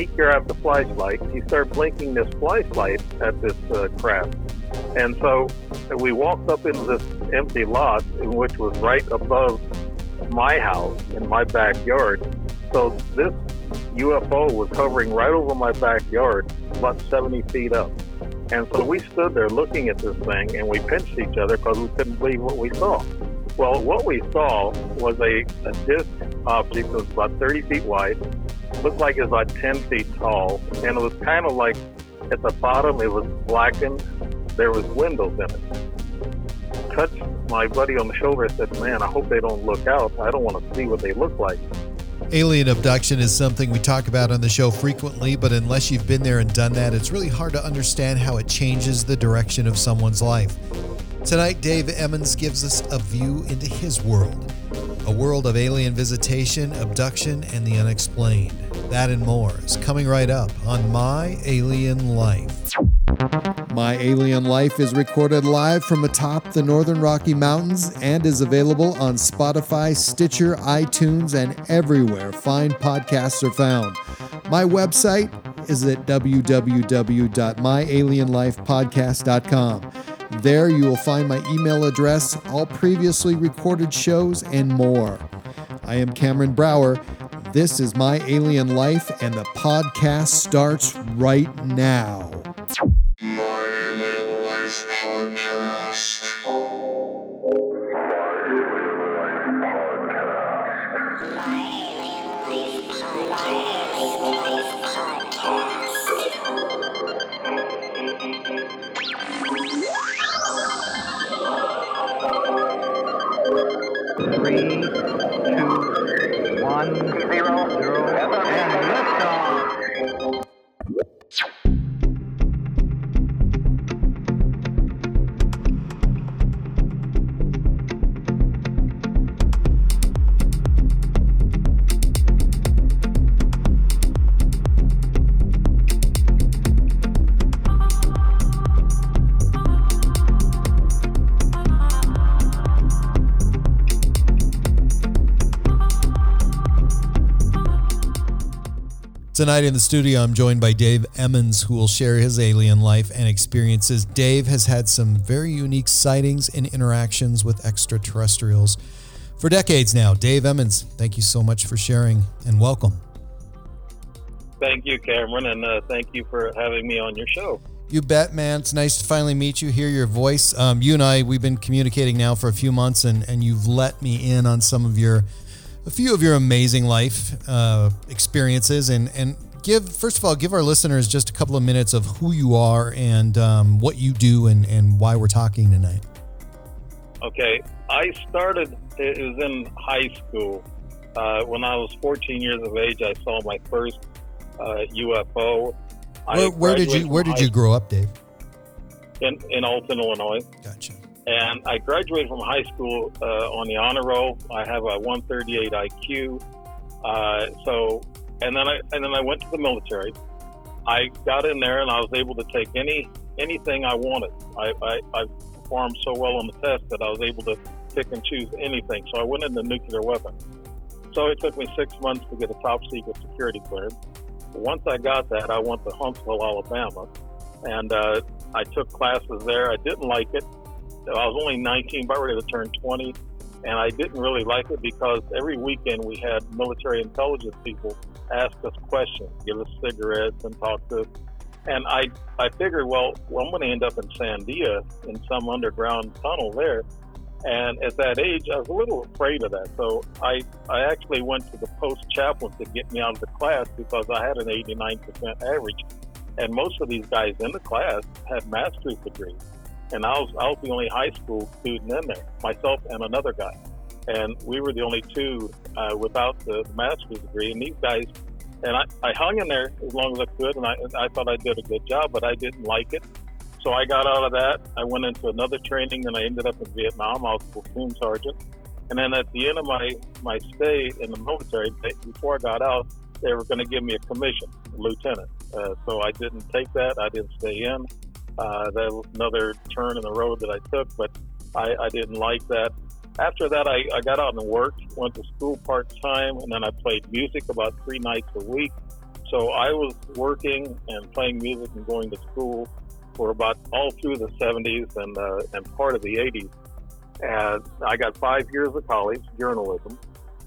he grabbed the flashlight. He started blinking this flashlight at this uh, craft. And so we walked up into this empty lot, which was right above my house in my backyard. So this UFO was hovering right over my backyard, about 70 feet up. And so we stood there looking at this thing and we pinched each other because we couldn't believe what we saw. Well, what we saw was a, a disc object that was about 30 feet wide, looked like it was about 10 feet tall, and it was kind of like at the bottom it was blackened. There was windows in it. Touched my buddy on the shoulder and said, man, I hope they don't look out. I don't want to see what they look like. Alien abduction is something we talk about on the show frequently, but unless you've been there and done that, it's really hard to understand how it changes the direction of someone's life. Tonight, Dave Emmons gives us a view into his world a world of alien visitation, abduction, and the unexplained. That and more is coming right up on My Alien Life. My Alien Life is recorded live from atop the Northern Rocky Mountains and is available on Spotify, Stitcher, iTunes, and everywhere fine podcasts are found. My website is at www.myalienlifepodcast.com. There you will find my email address, all previously recorded shows, and more. I am Cameron Brower. This is My Alien Life, and the podcast starts right now. Tonight in the studio, I'm joined by Dave Emmons, who will share his alien life and experiences. Dave has had some very unique sightings and interactions with extraterrestrials for decades now. Dave Emmons, thank you so much for sharing and welcome. Thank you, Cameron, and uh, thank you for having me on your show. You bet, man. It's nice to finally meet you, hear your voice. Um, you and I, we've been communicating now for a few months, and, and you've let me in on some of your a few of your amazing life uh, experiences and and give first of all give our listeners just a couple of minutes of who you are and um, what you do and and why we're talking tonight. Okay. I started it was in high school. Uh, when i was 14 years of age i saw my first uh, ufo where, where did you where did you grow up dave? In in alton illinois. Gotcha and I graduated from high school uh, on the honor roll. I have a 138 IQ. Uh, so, and then I and then I went to the military. I got in there and I was able to take any anything I wanted. I, I, I performed so well on the test that I was able to pick and choose anything. So I went into nuclear weapons. So it took me six months to get a top secret security clearance. Once I got that, I went to Huntsville, Alabama, and uh, I took classes there. I didn't like it. I was only 19, about ready to turn 20, and I didn't really like it because every weekend we had military intelligence people ask us questions, give us cigarettes, and talk to us. And I, I figured, well, well I'm going to end up in Sandia in some underground tunnel there. And at that age, I was a little afraid of that. So I, I actually went to the post chaplain to get me out of the class because I had an 89% average. And most of these guys in the class had master's degrees and I was I was the only high school student in there, myself and another guy, and we were the only two uh, without the master's degree. And these guys, and I, I hung in there as long as I could, and I I thought I did a good job, but I didn't like it. So I got out of that. I went into another training, and I ended up in Vietnam. I was a platoon sergeant, and then at the end of my my stay in the military, before I got out, they were going to give me a commission, lieutenant. Uh, so I didn't take that. I didn't stay in. Uh, that was another turn in the road that I took, but I, I didn't like that. After that, I, I got out and worked, went to school part time, and then I played music about three nights a week. so I was working and playing music and going to school for about all through the 70s and uh, and part of the 80s. And I got five years of college journalism,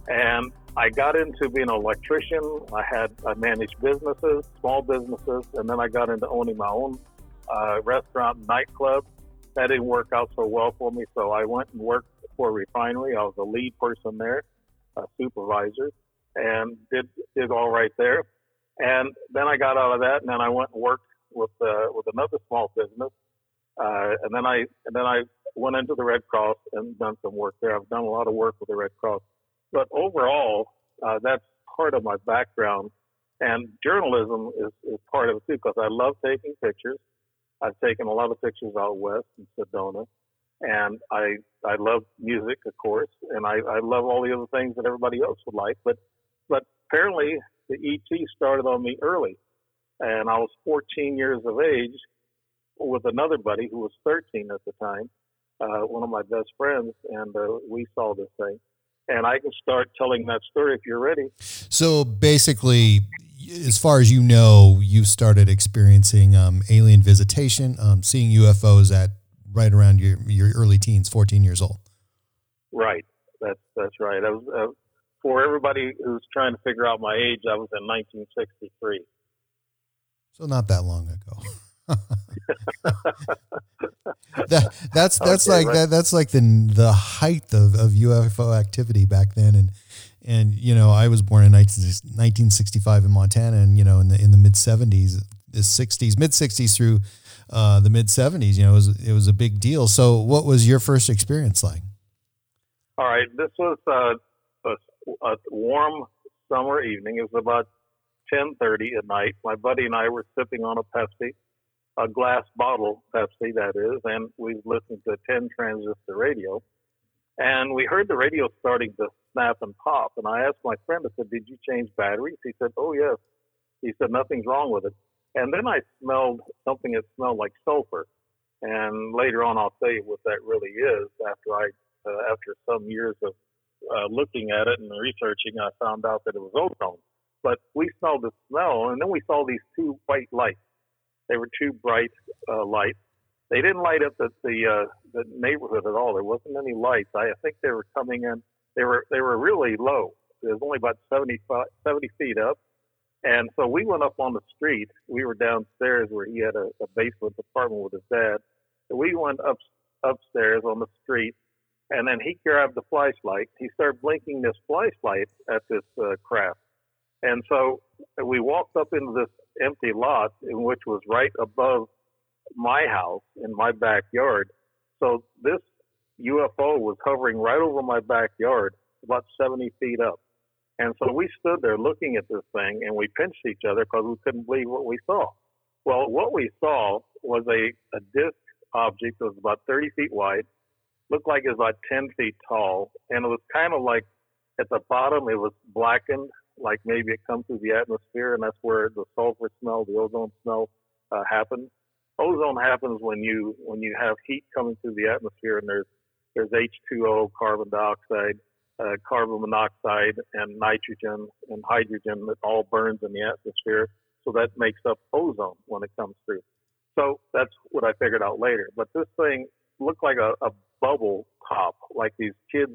and I got into being an electrician. I had I managed businesses, small businesses, and then I got into owning my own uh, restaurant nightclub. That didn't work out so well for me, so I went and worked for a refinery. I was a lead person there, a supervisor, and did did all right there. And then I got out of that, and then I went and worked with uh, with another small business. Uh, and then I and then I went into the Red Cross and done some work there. I've done a lot of work with the Red Cross, but overall, uh, that's part of my background. And journalism is, is part of it too, because I love taking pictures. I've taken a lot of pictures out west in Sedona, and I I love music, of course, and I, I love all the other things that everybody else would like. But but apparently the ET started on me early, and I was 14 years of age with another buddy who was 13 at the time, uh, one of my best friends, and uh, we saw this thing. And I can start telling that story if you're ready. So basically, as far as you know, you started experiencing um, alien visitation, um, seeing UFOs at right around your, your early teens, 14 years old. Right. That's that's right. I was uh, for everybody who's trying to figure out my age. I was in 1963. So not that long ago. that, that's that's okay, like right. that that's like the the height of, of UFO activity back then and and you know I was born in 19, 1965 in Montana and you know in the in the mid 70s the 60s mid 60s through uh, the mid 70s you know it was it was a big deal so what was your first experience like all right this was uh, a, a warm summer evening it was about 10:30 at night. My buddy and I were sipping on a Pepsi, a glass bottle Pepsi that is, and we listened to 10 transistor radio. And we heard the radio starting to snap and pop. And I asked my friend, I said, Did you change batteries? He said, Oh, yes. He said, Nothing's wrong with it. And then I smelled something that smelled like sulfur. And later on, I'll tell you what that really is. After I, uh, after some years of uh, looking at it and researching, I found out that it was ozone. But we smelled the smell, and then we saw these two white lights. They were two bright uh, lights. They didn't light up the the, uh, the neighborhood at all. There wasn't any lights. I think they were coming in. They were they were really low. It was only about 70, 70 feet up. And so we went up on the street. We were downstairs where he had a, a basement apartment with his dad. So we went up upstairs on the street, and then he grabbed the flashlight. He started blinking this flashlight at this uh, craft. And so we walked up into this empty lot, in which was right above my house in my backyard. So this UFO was hovering right over my backyard, about 70 feet up. And so we stood there looking at this thing and we pinched each other because we couldn't believe what we saw. Well, what we saw was a, a disc object that was about 30 feet wide, looked like it was about 10 feet tall, and it was kind of like at the bottom it was blackened like maybe it comes through the atmosphere, and that's where the sulfur smell, the ozone smell, uh, happens. Ozone happens when you when you have heat coming through the atmosphere, and there's there's H2O, carbon dioxide, uh, carbon monoxide, and nitrogen and hydrogen that all burns in the atmosphere. So that makes up ozone when it comes through. So that's what I figured out later. But this thing looked like a, a bubble top, like these kids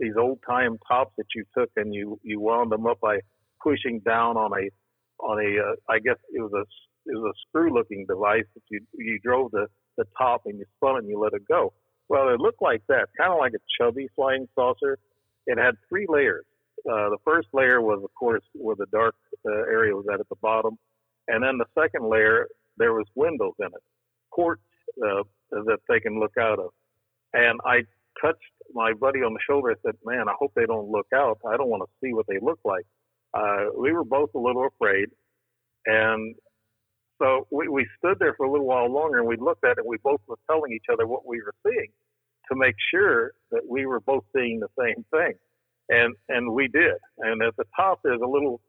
these old time tops that you took and you you wound them up by pushing down on a on a uh, I guess it was a it was a screw looking device that you you drove the the top and you spun it and you let it go. Well, it looked like that, kind of like a chubby flying saucer. It had three layers. Uh, the first layer was, of course, where the dark uh, area was at at the bottom, and then the second layer there was windows in it, ports uh, that they can look out of. And I touched my buddy on the shoulder. I said, "Man, I hope they don't look out. I don't want to see what they look like." Uh, we were both a little afraid, and so we, we stood there for a little while longer, and we looked at it. and We both were telling each other what we were seeing to make sure that we were both seeing the same thing, and and we did. And at the top, there's a little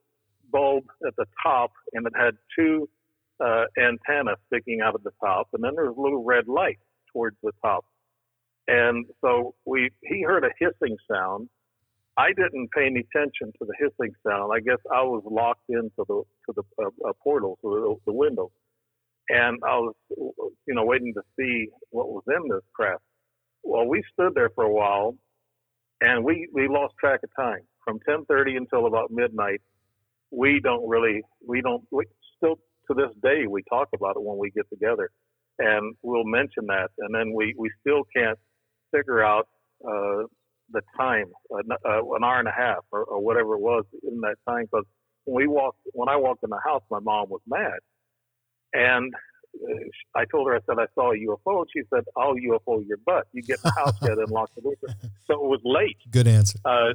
bulb at the top, and it had two uh, antennas sticking out of the top, and then there was a little red light towards the top. And so we he heard a hissing sound, I didn't pay any attention to the hissing sound. I guess I was locked into the to the uh, uh, portal, to the, the window, and I was, you know, waiting to see what was in this craft. Well, we stood there for a while, and we we lost track of time from 10:30 until about midnight. We don't really, we don't, we still to this day we talk about it when we get together, and we'll mention that, and then we we still can't figure out uh, the time, uh, uh, an hour and a half or, or whatever it was in that time. Because when we walked, when I walked in the house, my mom was mad, and uh, I told her, I said, I saw a UFO. And she said, I'll UFO your butt. You get the house yet and lock the door. So it was late. Good answer. Uh,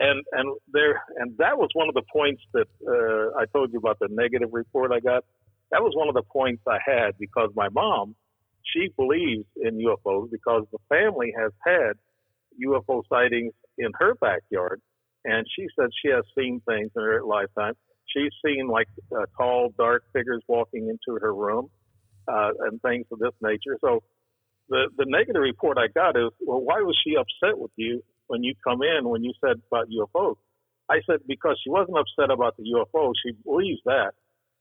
and and there and that was one of the points that uh, I told you about the negative report I got. That was one of the points I had because my mom, she believes in UFOs because the family has had UFO sightings in her backyard, and she said she has seen things in her lifetime. She's seen like uh, tall, dark figures walking into her room uh, and things of this nature. So the the negative report I got is, well, why was she upset with you when you come in when you said about UFOs? I said because she wasn't upset about the UFO. She believes that.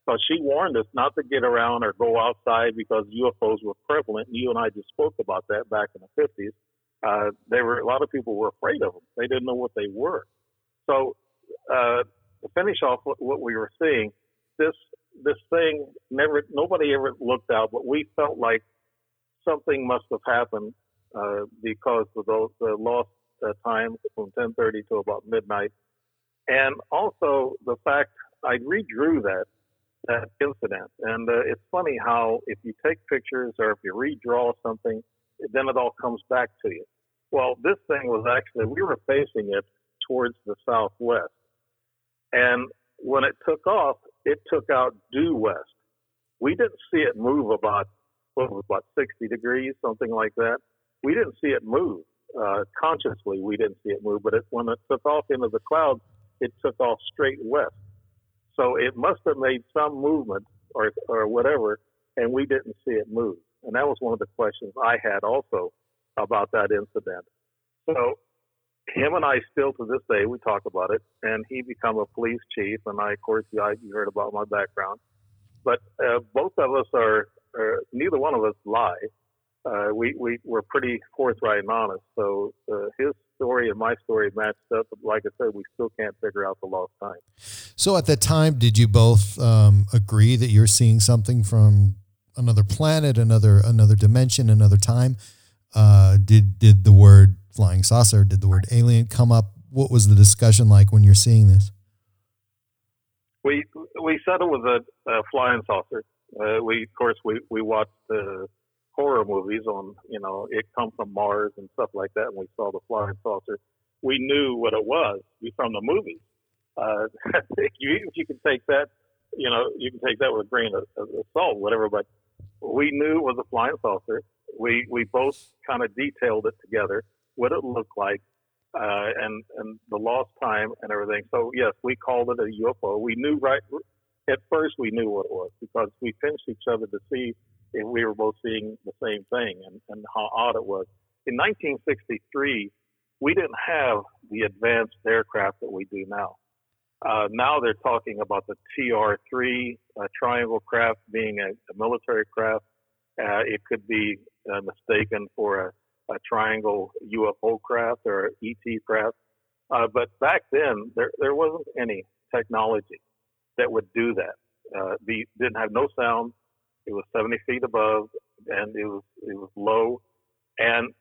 But she warned us not to get around or go outside because UFOs were prevalent. You and I just spoke about that back in the 50s. Uh, they were a lot of people were afraid of them. They didn't know what they were. So uh, to finish off what, what we were seeing, this this thing never nobody ever looked out, but we felt like something must have happened uh, because of those the lost uh, time from 10:30 to about midnight, and also the fact I redrew that that incident. And uh, it's funny how if you take pictures or if you redraw something, then it all comes back to you. Well, this thing was actually we were facing it towards the southwest, and when it took off, it took out due west. We didn't see it move about what was about 60 degrees, something like that. We didn't see it move uh, consciously. We didn't see it move, but it, when it took off into the clouds, it took off straight west. So it must have made some movement or or whatever, and we didn't see it move. And that was one of the questions I had also about that incident. So him and I still to this day we talk about it, and he become a police chief, and I of course you, you heard about my background, but uh, both of us are, are neither one of us lie. Uh, we we were pretty forthright and honest. So uh, his story and my story matched up. But like I said, we still can't figure out the lost time. So at the time, did you both um, agree that you're seeing something from another planet, another another dimension, another time? Uh, did did the word flying saucer, did the word alien come up? What was the discussion like when you're seeing this? We we said it was a, a flying saucer. Uh, we of course we we watched uh, horror movies on you know it come from Mars and stuff like that, and we saw the flying saucer. We knew what it was We from the movies. Uh, you, if you can take that, you know, you can take that with a grain of, of salt, whatever. But we knew it was a flying saucer. We we both kind of detailed it together, what it looked like, uh, and and the lost time and everything. So yes, we called it a UFO. We knew right at first we knew what it was because we pinched each other to see if we were both seeing the same thing and, and how odd it was. In 1963, we didn't have the advanced aircraft that we do now. Uh, now they're talking about the TR-3 uh, triangle craft being a, a military craft. Uh, it could be uh, mistaken for a, a, triangle UFO craft or ET craft. Uh, but back then, there, there wasn't any technology that would do that. Uh, the didn't have no sound. It was 70 feet above, and it was it was low. And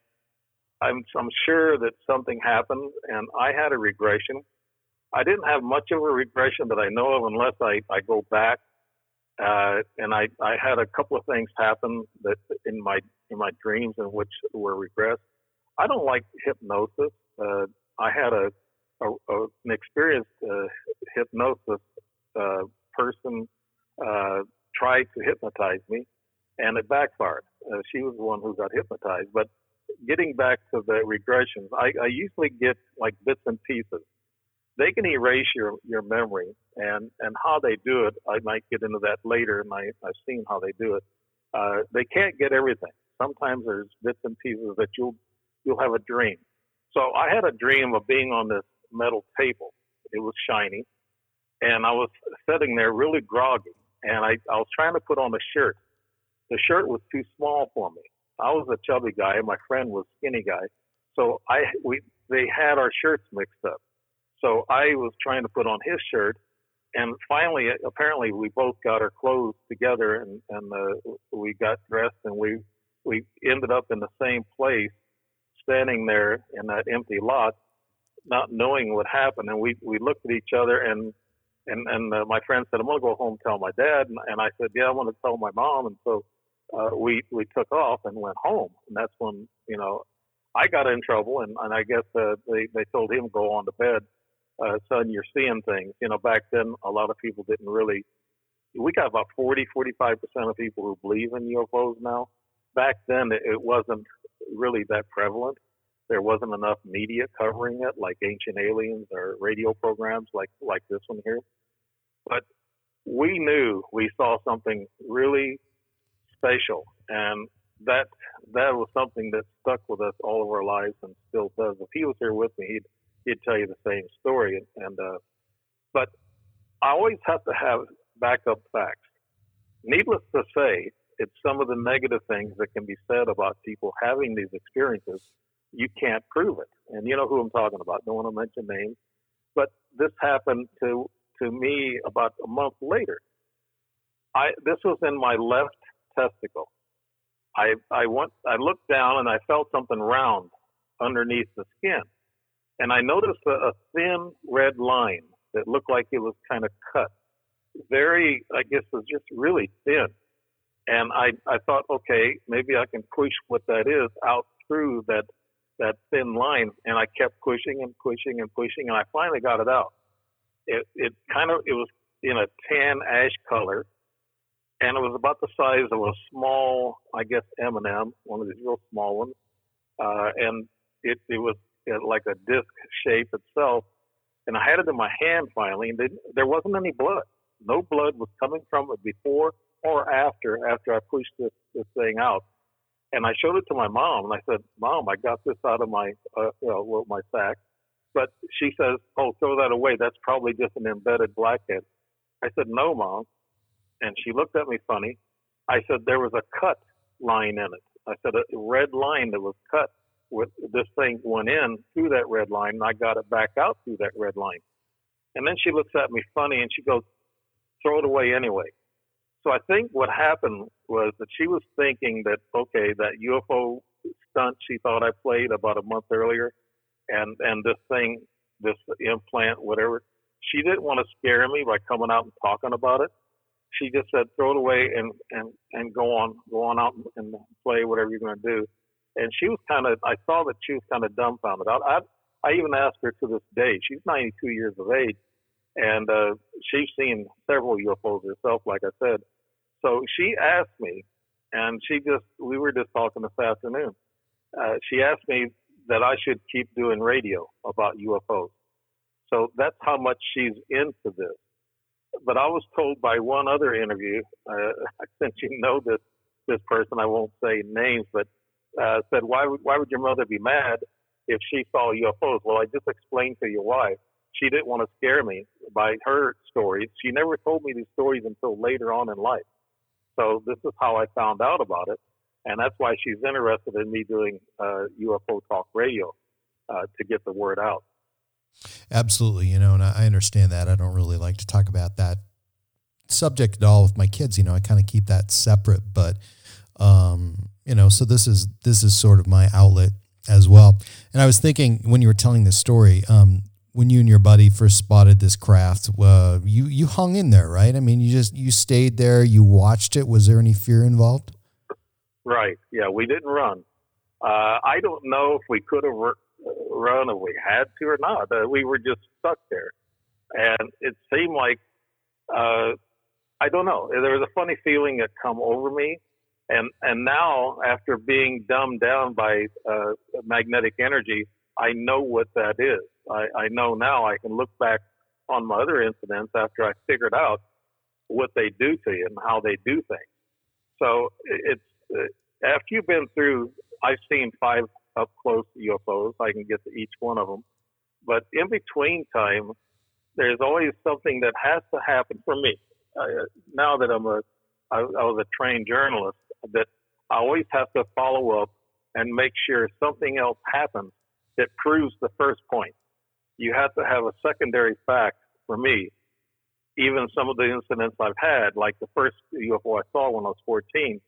I'm I'm sure that something happened, and I had a regression. I didn't have much of a regression that I know of, unless I I go back. Uh, and I I had a couple of things happen that in my in my dreams in which were regressed. I don't like hypnosis. Uh, I had a, a, a an experienced uh, hypnosis uh, person uh, tried to hypnotize me, and it backfired. Uh, she was the one who got hypnotized. But getting back to the regressions, I, I usually get like bits and pieces. They can erase your, your memory, and, and how they do it, I might get into that later, and I, I've seen how they do it. Uh, they can't get everything. Sometimes there's bits and pieces that you'll you'll have a dream. So I had a dream of being on this metal table. It was shiny, and I was sitting there really groggy, and I, I was trying to put on a shirt. The shirt was too small for me. I was a chubby guy, and my friend was skinny guy, so I we they had our shirts mixed up. So I was trying to put on his shirt, and finally, apparently, we both got our clothes together, and and uh, we got dressed, and we we ended up in the same place, standing there in that empty lot, not knowing what happened. And we we looked at each other, and and and uh, my friend said, "I'm gonna go home and tell my dad," and, and I said, "Yeah, I'm gonna tell my mom." And so uh, we we took off and went home, and that's when you know I got in trouble, and and I guess uh, they they told him go on to bed uh, son, you're seeing things. You know, back then, a lot of people didn't really. We got about 40, 45 percent of people who believe in UFOs now. Back then, it wasn't really that prevalent. There wasn't enough media covering it, like Ancient Aliens or radio programs like like this one here. But we knew we saw something really special, and that that was something that stuck with us all of our lives and still does. If he was here with me, he'd he'd tell you the same story. And, and uh, but I always have to have backup facts. Needless to say, it's some of the negative things that can be said about people having these experiences. You can't prove it, and you know who I'm talking about. Don't want to mention names, but this happened to to me about a month later. I this was in my left testicle. I I went I looked down and I felt something round underneath the skin and I noticed a, a thin red line that looked like it was kind of cut. Very, I guess, was just really thin. And I, I thought, okay, maybe I can push what that is out through that that thin line. And I kept pushing and pushing and pushing, and I finally got it out. It, it kind of, it was in a tan ash color, and it was about the size of a small, I guess, M&M, one of these real small ones. Uh, and it, it was like a disc shape itself. And I had it in my hand finally, and there wasn't any blood. No blood was coming from it before or after after I pushed this this thing out. And I showed it to my mom, and I said, "Mom, I got this out of my uh, you know, my sack." But she says, "Oh, throw that away. That's probably just an embedded blackhead." I said, "No, mom." And she looked at me funny. I said, "There was a cut line in it." I said, "A red line that was cut." With this thing went in through that red line and I got it back out through that red line. And then she looks at me funny and she goes, throw it away anyway. So I think what happened was that she was thinking that, okay, that UFO stunt she thought I played about a month earlier and, and this thing, this implant, whatever, she didn't want to scare me by coming out and talking about it. She just said, throw it away and, and, and go on, go on out and play whatever you're going to do and she was kind of I saw that she was kind of dumbfounded. I, I I even asked her to this day. She's 92 years of age, and uh, she's seen several UFOs herself, like I said. So she asked me, and she just we were just talking this afternoon. Uh, she asked me that I should keep doing radio about UFOs. So that's how much she's into this. But I was told by one other interview, uh, since you know this this person, I won't say names, but uh, said, why would, why would your mother be mad if she saw UFOs? Well, I just explained to you why. She didn't want to scare me by her stories. She never told me these stories until later on in life. So this is how I found out about it. And that's why she's interested in me doing uh, UFO talk radio uh, to get the word out. Absolutely. You know, and I understand that. I don't really like to talk about that subject at all with my kids. You know, I kind of keep that separate, but um, you know, so this is this is sort of my outlet as well. And I was thinking when you were telling this story, um, when you and your buddy first spotted this craft, uh, you you hung in there, right? I mean, you just you stayed there, you watched it. Was there any fear involved? Right. Yeah, we didn't run. Uh, I don't know if we could have run if we had to or not. Uh, we were just stuck there, and it seemed like uh, I don't know. There was a funny feeling that come over me and and now after being dumbed down by uh, magnetic energy, I know what that is. I, I know now I can look back on my other incidents after I figured out what they do to you and how they do things. So it's uh, after you've been through. I've seen five up close UFOs. I can get to each one of them. But in between time, there's always something that has to happen for me. Uh, now that I'm a, I, I was a trained journalist, that I always have to follow up and make sure something else happens that proves the first point. You have to have a secondary fact for me. Even some of the incidents I've had, like the first UFO I saw when I was 14,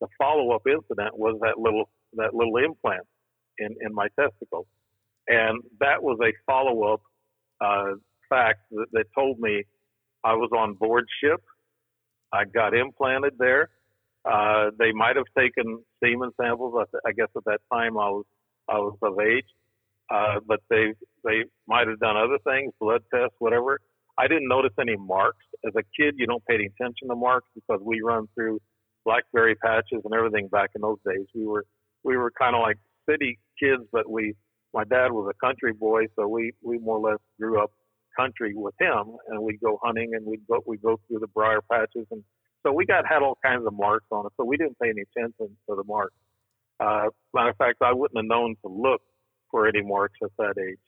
the follow-up incident was that little that little implant in in my testicle, and that was a follow-up uh, fact that, that told me I was on board ship. I got implanted there. Uh, they might have taken semen samples. I, I guess at that time I was I was of age, uh, but they they might have done other things, blood tests, whatever. I didn't notice any marks. As a kid, you don't pay any attention to marks because we run through blackberry patches and everything back in those days. We were we were kind of like city kids, but we my dad was a country boy, so we we more or less grew up country with him, and we'd go hunting and we'd go we'd go through the briar patches, and so we got had all kinds of marks on it. So we didn't pay any attention to the marks. Uh, matter of fact, I wouldn't have known to look for any marks at that age.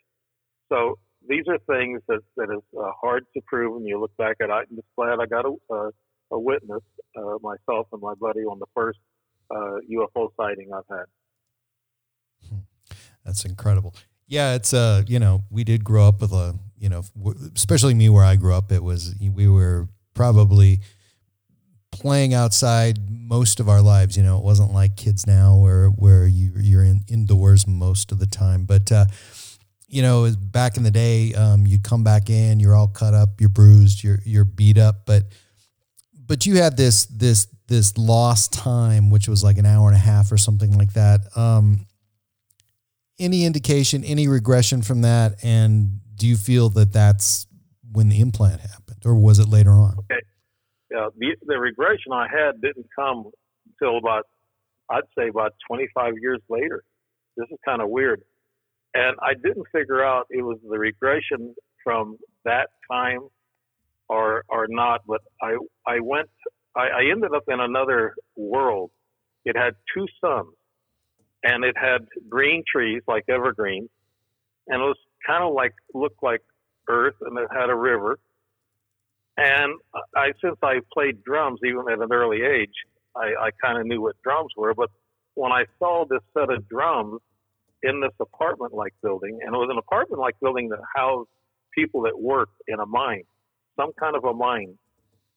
So these are things that that is uh, hard to prove when you look back at. I'm just glad I got a a, witness, uh, myself and my buddy, on the first uh, UFO sighting I've had. That's incredible. Yeah, it's uh, you know, we did grow up with a, you know, especially me where I grew up, it was we were probably playing outside most of our lives. You know, it wasn't like kids now where where you you're in indoors most of the time. But uh, you know, back in the day, um, you'd come back in, you're all cut up, you're bruised, you're you're beat up, but but you had this this this lost time, which was like an hour and a half or something like that. Um, any indication, any regression from that? And do you feel that that's when the implant happened, or was it later on? Okay. Yeah, the, the regression I had didn't come until about, I'd say about 25 years later. This is kind of weird. And I didn't figure out it was the regression from that time or or not, but I I went I, I ended up in another world. It had two suns and it had green trees like evergreen, and it was kind of like looked like Earth, and it had a river. And I, since I played drums even at an early age, I, I kind of knew what drums were. But when I saw this set of drums in this apartment-like building, and it was an apartment-like building that housed people that worked in a mine, some kind of a mine,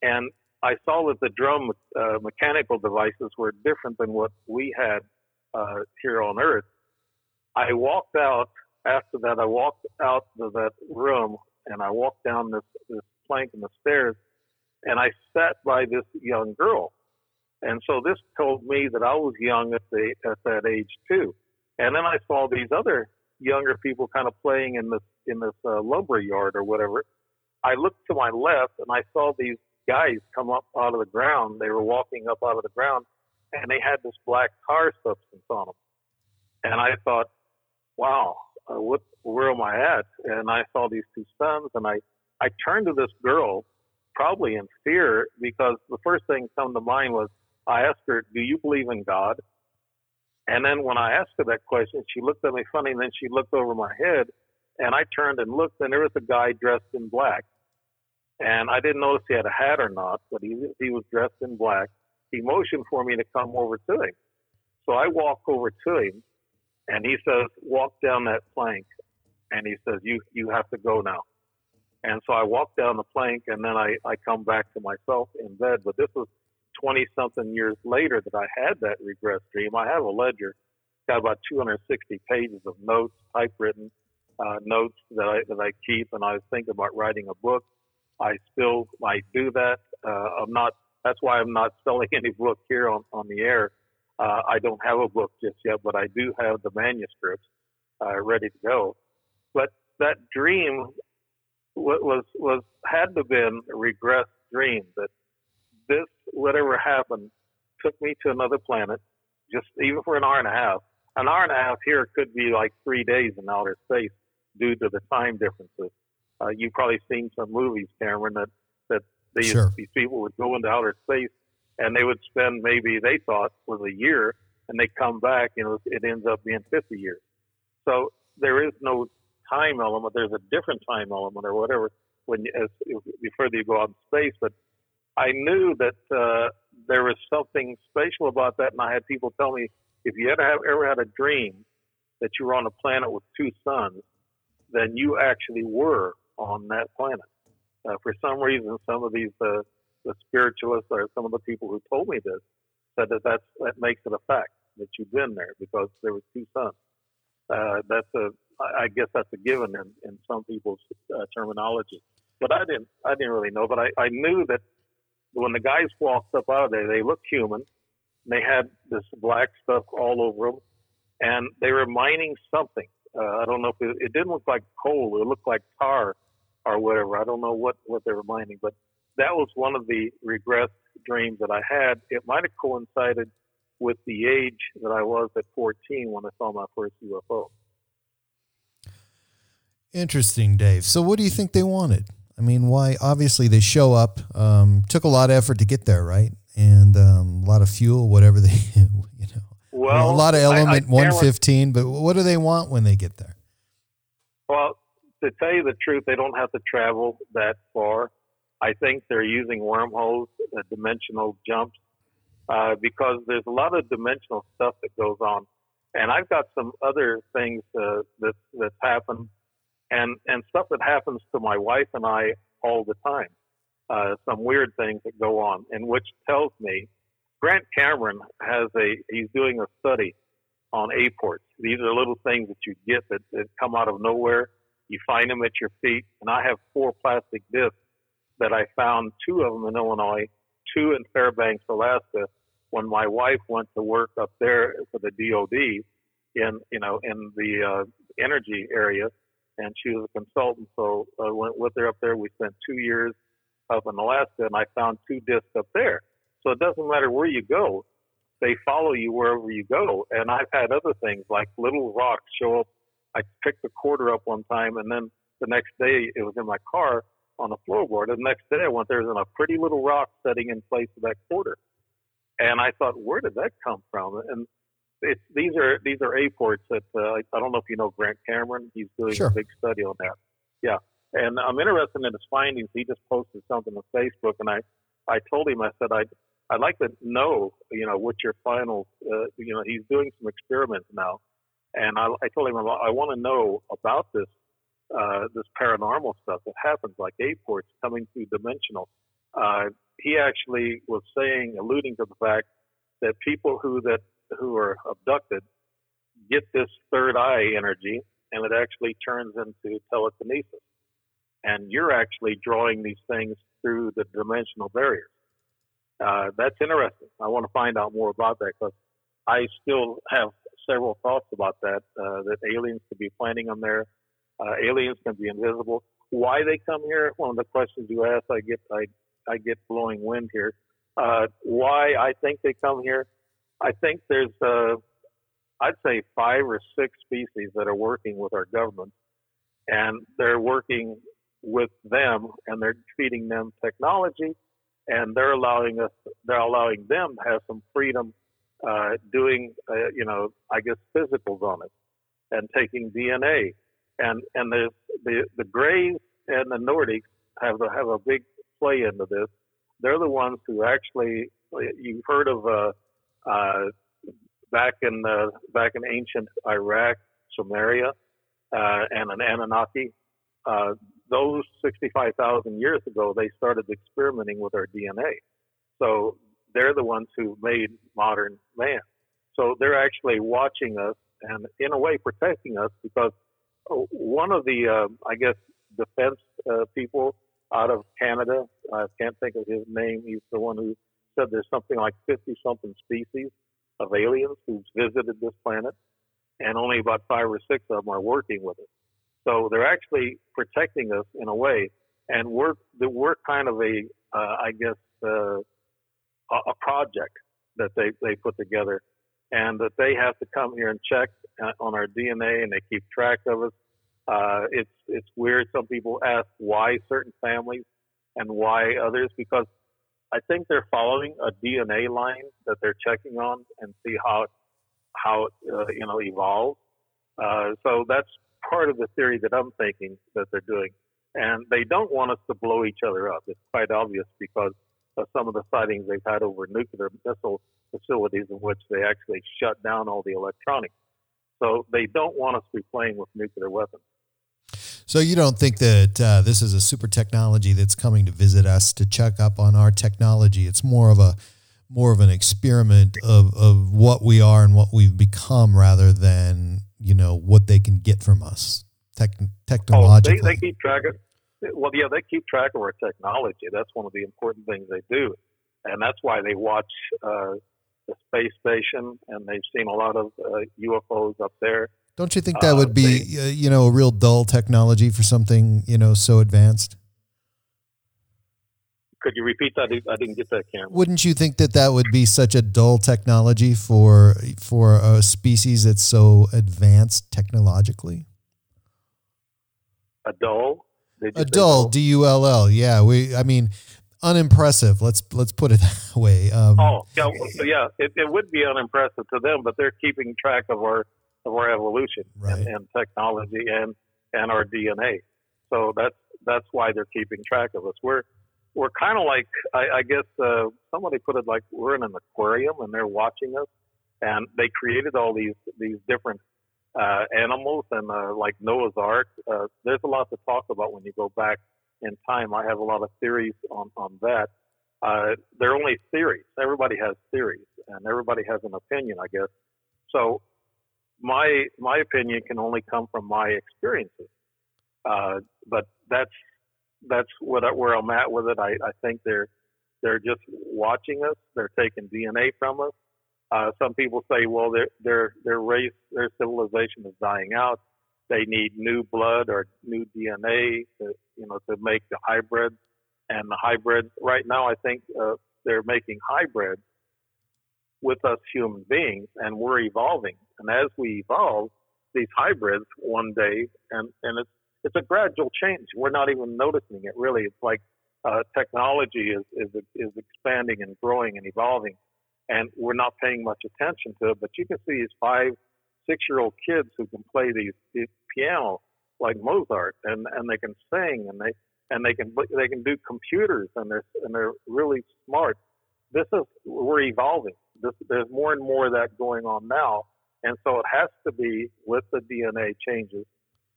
and I saw that the drum uh, mechanical devices were different than what we had uh, here on Earth. I walked out after that. I walked out of that room and I walked down this this plank in the stairs, and I sat by this young girl. And so this told me that I was young at the at that age too. And then I saw these other younger people kind of playing in this in this uh, lumber yard or whatever. I looked to my left and I saw these guys come up out of the ground. They were walking up out of the ground and they had this black tar substance on them. And I thought, wow, uh, what, where am I at? And I saw these two suns, and I, I turned to this girl, probably in fear, because the first thing come to mind was I asked her, "Do you believe in God?" And then when I asked her that question, she looked at me funny, and then she looked over my head, and I turned and looked, and there was a guy dressed in black. And I didn't notice he had a hat or not, but he he was dressed in black he motioned for me to come over to him. So I walk over to him and he says, walk down that plank. And he says, you, you have to go now. And so I walk down the plank and then I, I come back to myself in bed. But this was 20 something years later that I had that regress dream. I have a ledger, got about 260 pages of notes, typewritten uh, notes that I, that I keep. And I thinking about writing a book. I still might do that. Uh, I'm not that's why I'm not selling any book here on, on the air. Uh, I don't have a book just yet, but I do have the manuscripts uh, ready to go. But that dream was was had to been a regress dream that this whatever happened took me to another planet, just even for an hour and a half. An hour and a half here could be like three days in outer space due to the time differences. Uh, you've probably seen some movies, Cameron, that that these sure. these people would go into outer space and they would spend maybe they thought was a year and they come back and it ends up being 50 years. So there is no time element. There's a different time element or whatever when as the further you go out in space. But I knew that uh, there was something special about that, and I had people tell me if you ever have ever had a dream that you were on a planet with two suns, then you actually were on that planet. Uh, for some reason, some of these uh, the spiritualists or some of the people who told me this said that that's, that makes it a fact that you've been there because there was two suns. Uh, that's a, I guess that's a given in, in some people's uh, terminology. But I didn't, I didn't really know. But I, I knew that when the guys walked up out of there, they looked human. They had this black stuff all over them, and they were mining something. Uh, I don't know if it, it didn't look like coal. It looked like tar or whatever. I don't know what what they were mining, but that was one of the regrets dreams that I had. It might have coincided with the age that I was at 14 when I saw my first UFO. Interesting, Dave. So, what do you think they wanted? I mean, why? Obviously, they show up. Um, took a lot of effort to get there, right? And um, a lot of fuel, whatever they, you know. Well, a lot of element I, I 115, but what do they want when they get there? Well, to tell you the truth, they don't have to travel that far. I think they're using wormholes, uh, dimensional jumps, uh, because there's a lot of dimensional stuff that goes on. And I've got some other things uh, that that's happened, and and stuff that happens to my wife and I all the time. Uh, some weird things that go on, and which tells me Grant Cameron has a he's doing a study on apports. These are little things that you get that, that come out of nowhere. You find them at your feet, and I have four plastic discs that I found two of them in Illinois, two in Fairbanks, Alaska, when my wife went to work up there for the DoD in you know in the uh, energy area, and she was a consultant. So I went with her up there. We spent two years up in Alaska, and I found two discs up there. So it doesn't matter where you go; they follow you wherever you go. And I've had other things like little rocks show up. I picked a quarter up one time, and then the next day it was in my car on the floorboard. And the next day I went there and a pretty little rock setting in place of that quarter. And I thought, where did that come from? And it's, these are these are apports that uh, I don't know if you know Grant Cameron. He's doing sure. a big study on that. Yeah, and I'm interested in his findings. He just posted something on Facebook, and I I told him I said I'd I'd like to know you know what your final uh, you know he's doing some experiments now, and I, I told him I want to know about this uh, this paranormal stuff that happens, like apports coming through dimensional. Uh, he actually was saying, alluding to the fact that people who that who are abducted get this third eye energy, and it actually turns into telekinesis. And you're actually drawing these things through the dimensional barriers. Uh, that's interesting. I want to find out more about that because I still have several thoughts about that. Uh, that aliens could be planning on there uh, aliens can be invisible. Why they come here? One of the questions you ask, I get I I get blowing wind here. Uh, why I think they come here? I think there's uh, I'd say five or six species that are working with our government, and they're working with them, and they're feeding them technology, and they're allowing us, they're allowing them to have some freedom uh, doing, uh, you know, I guess physicals on it, and taking DNA and and the the the Greys and the Nordics have have a big play into this. They're the ones who actually you've heard of uh, uh, back in the, back in ancient Iraq, Sumeria, uh, and an Anunnaki. Uh, those 65,000 years ago, they started experimenting with our DNA. So they're the ones who made modern man. So they're actually watching us and, in a way, protecting us because one of the, uh, I guess, defense uh, people out of Canada, I can't think of his name. He's the one who said there's something like 50 something species of aliens who've visited this planet, and only about five or six of them are working with it. So they're actually protecting us in a way, and we're we're kind of a, uh, I guess, uh, a project that they they put together and that they have to come here and check uh, on our DNA and they keep track of us. Uh, it's it's weird. Some people ask why certain families and why others because I think they're following a DNA line that they're checking on and see how how uh, you know evolves. Uh, so that's part of the theory that I'm thinking that they're doing. And they don't want us to blow each other up. It's quite obvious because of some of the sightings they've had over nuclear missile facilities in which they actually shut down all the electronics. So they don't want us to be playing with nuclear weapons. So you don't think that uh, this is a super technology that's coming to visit us to check up on our technology? It's more of a more of an experiment of, of what we are and what we've become rather than you know what they can get from us tech, technologically. Oh, they, they keep track of well, yeah, they keep track of our technology. That's one of the important things they do, and that's why they watch uh, the space station and they've seen a lot of uh, UFOs up there. Don't you think that would be, uh, they, you know, a real dull technology for something, you know, so advanced? Could you repeat that? I didn't get that, Cameron. Wouldn't you think that that would be such a dull technology for for a species that's so advanced technologically? A dull? A dull, D U L L. Yeah, we. I mean, unimpressive. Let's let's put it that way. Um, oh, yeah, yeah. It, it would be unimpressive to them, but they're keeping track of our of our evolution right. and, and technology and and our DNA. So that's that's why they're keeping track of us. We're we're kind of like I, I guess uh, somebody put it like we're in an aquarium and they're watching us, and they created all these these different uh, animals and uh, like Noah's Ark. Uh, there's a lot to talk about when you go back in time. I have a lot of theories on on that. Uh, they're only theories. Everybody has theories, and everybody has an opinion, I guess. So my my opinion can only come from my experiences. Uh, but that's that's what where I'm at with it. I, I think they're they're just watching us. They're taking DNA from us. Uh, some people say, well, their their their race, their civilization is dying out. They need new blood or new DNA, to, you know, to make the hybrids. And the hybrids, right now, I think uh, they're making hybrids with us human beings, and we're evolving. And as we evolve, these hybrids one day, and and it's it's a gradual change. We're not even noticing it really. It's like uh, technology is, is is expanding and growing and evolving, and we're not paying much attention to it. But you can see these five, six-year-old kids who can play these, these piano like Mozart, and and they can sing, and they and they can they can do computers, and they're and they're really smart. This is we're evolving. This, there's more and more of that going on now, and so it has to be with the DNA changes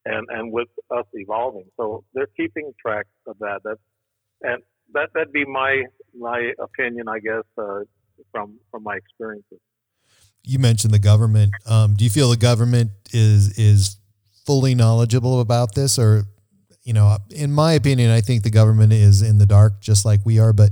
and and with us evolving. So they're keeping track of that. That and that that'd be my my opinion, I guess, uh, from from my experiences. You mentioned the government. Um, do you feel the government is is fully knowledgeable about this, or you know, in my opinion, I think the government is in the dark, just like we are. But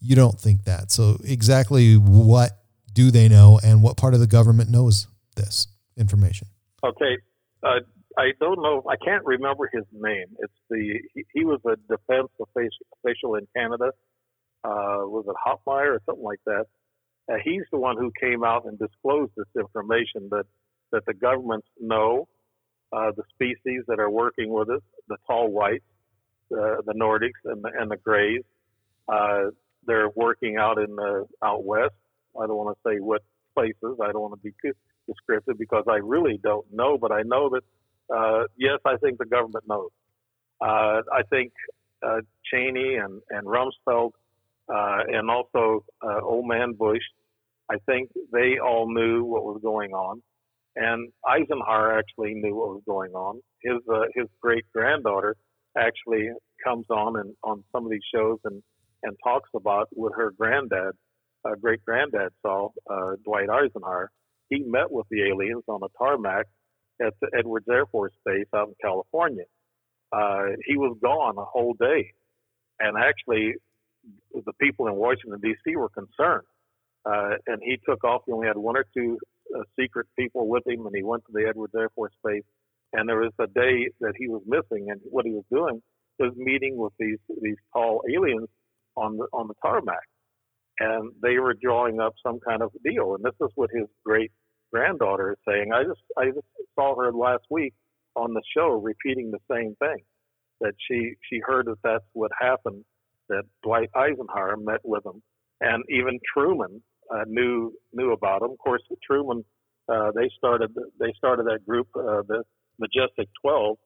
you don't think that. So exactly what do they know, and what part of the government knows this information? Okay. Uh, I don't know. I can't remember his name. It's the he, he was a defense official in Canada. Uh, was it Hotmeyer or something like that? Uh, he's the one who came out and disclosed this information that that the governments know uh, the species that are working with us, the tall whites, uh, the Nordics, and the, and the grays. Uh, they're working out in the out west. I don't want to say what places. I don't want to be too descriptive because I really don't know, but I know that uh, yes, I think the government knows. Uh, I think uh, Cheney and, and Rumsfeld uh, and also uh, old man Bush, I think they all knew what was going on. And Eisenhower actually knew what was going on. His uh, his great granddaughter actually comes on and on some of these shows and and talks about what her granddad, uh, great granddad saw, uh, Dwight Eisenhower. He met with the aliens on a tarmac at the Edwards Air Force Base out in California. Uh, he was gone a whole day, and actually, the people in Washington D.C. were concerned. Uh, and he took off. He only had one or two uh, secret people with him, and he went to the Edwards Air Force Base. And there was a day that he was missing, and what he was doing was meeting with these these tall aliens on the on the tarmac, and they were drawing up some kind of deal. And this is what his great granddaughter is saying. I just I just saw her last week on the show repeating the same thing that she she heard that that's what happened that Dwight Eisenhower met with him and even Truman uh, knew knew about him. Of course, Truman uh, they started they started that group uh, the Majestic 12,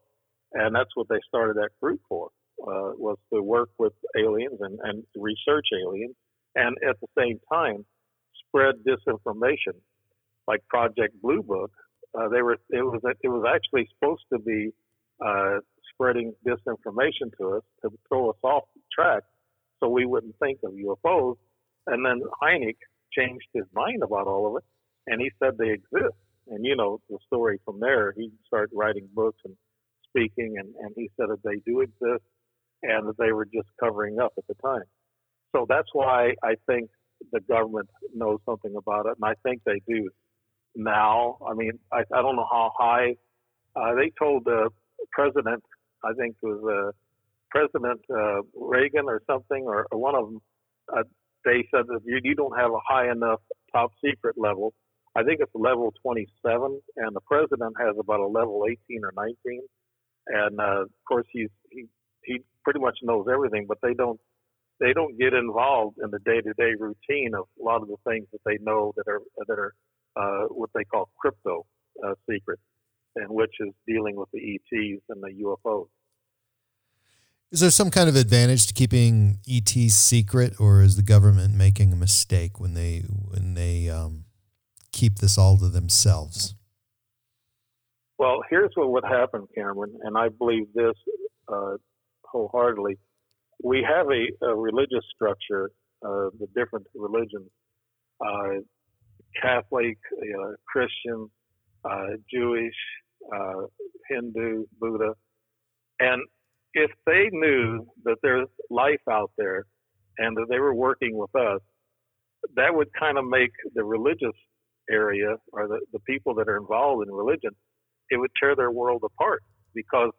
and that's what they started that group for, uh, was to work with aliens and, and research aliens, and at the same time spread disinformation, like Project Blue Book. Uh, they were it was it was actually supposed to be uh, spreading disinformation to us to throw us off track, so we wouldn't think of UFOs. And then Hynek changed his mind about all of it, and he said they exist. And you know the story from there. He started writing books and speaking, and, and he said that they do exist, and that they were just covering up at the time. So that's why I think the government knows something about it, and I think they do now. I mean, I, I don't know how high. Uh, they told the president, I think it was uh, President uh, Reagan or something, or, or one of them, uh, they said that you, you don't have a high enough top secret level. I think it's level 27, and the president has about a level 18 or 19. And uh, of course, he's he he pretty much knows everything, but they don't they don't get involved in the day-to-day routine of a lot of the things that they know that are that are uh, what they call crypto uh, secrets, and which is dealing with the ETs and the UFOs. Is there some kind of advantage to keeping ETs secret, or is the government making a mistake when they when they um, keep this all to themselves? Well, here's what would happen, Cameron, and I believe this uh, wholeheartedly. We have a, a religious structure, uh, the different religions, uh, Catholic, uh, Christian, uh, Jewish, uh, Hindu, Buddha, and if they knew that there's life out there and that they were working with us, that would kind of make the religious area or the, the people that are involved in religion, it would tear their world apart because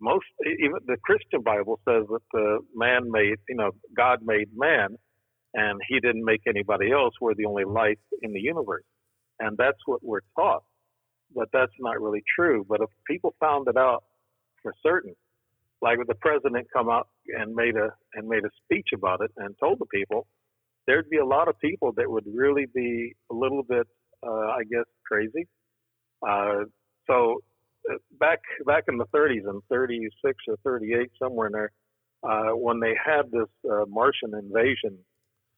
most, even the Christian Bible says that the man made, you know, God made man and he didn't make anybody else. We're the only life in the universe. And that's what we're taught. But that's not really true. But if people found it out for certain, like if the president come out and made a and made a speech about it and told the people, there'd be a lot of people that would really be a little bit, uh, I guess, crazy. Uh, so back back in the 30s, in 36 or 38, somewhere in there, uh, when they had this uh, Martian invasion,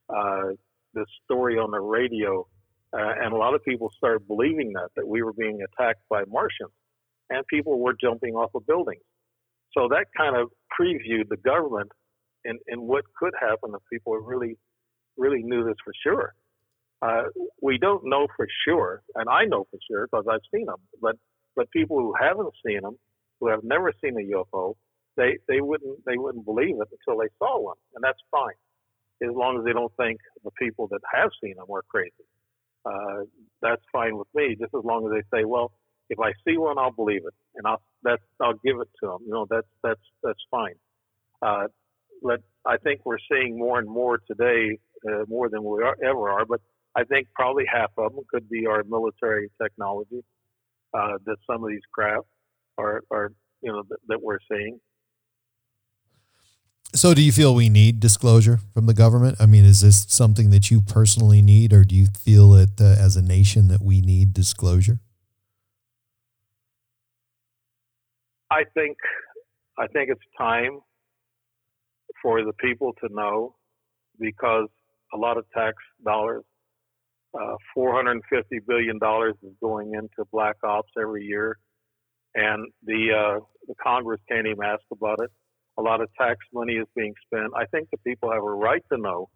uh, this story on the radio, uh, and a lot of people started believing that that we were being attacked by Martians, and people were jumping off of buildings. So that kind of previewed the government in, in what could happen if people really, really knew this for sure. Uh, we don't know for sure, and I know for sure because I've seen them. But but people who haven't seen them, who have never seen a UFO, they they wouldn't they wouldn't believe it until they saw one, and that's fine, as long as they don't think the people that have seen them are crazy. Uh, that's fine with me, just as long as they say, well, if I see one, I'll believe it, and I'll that's I'll give it to them. You know, that's that's that's fine. Uh, but I think we're seeing more and more today, uh, more than we are, ever are. But I think probably half of them could be our military technology uh, that some of these craft are, are you know, th- that we're seeing. So, do you feel we need disclosure from the government? I mean, is this something that you personally need, or do you feel it uh, as a nation that we need disclosure? I think I think it's time for the people to know because a lot of tax dollars, uh, 450 billion dollars is going into black ops every year, and the uh, the Congress can't even ask about it. A lot of tax money is being spent. I think the people have a right to know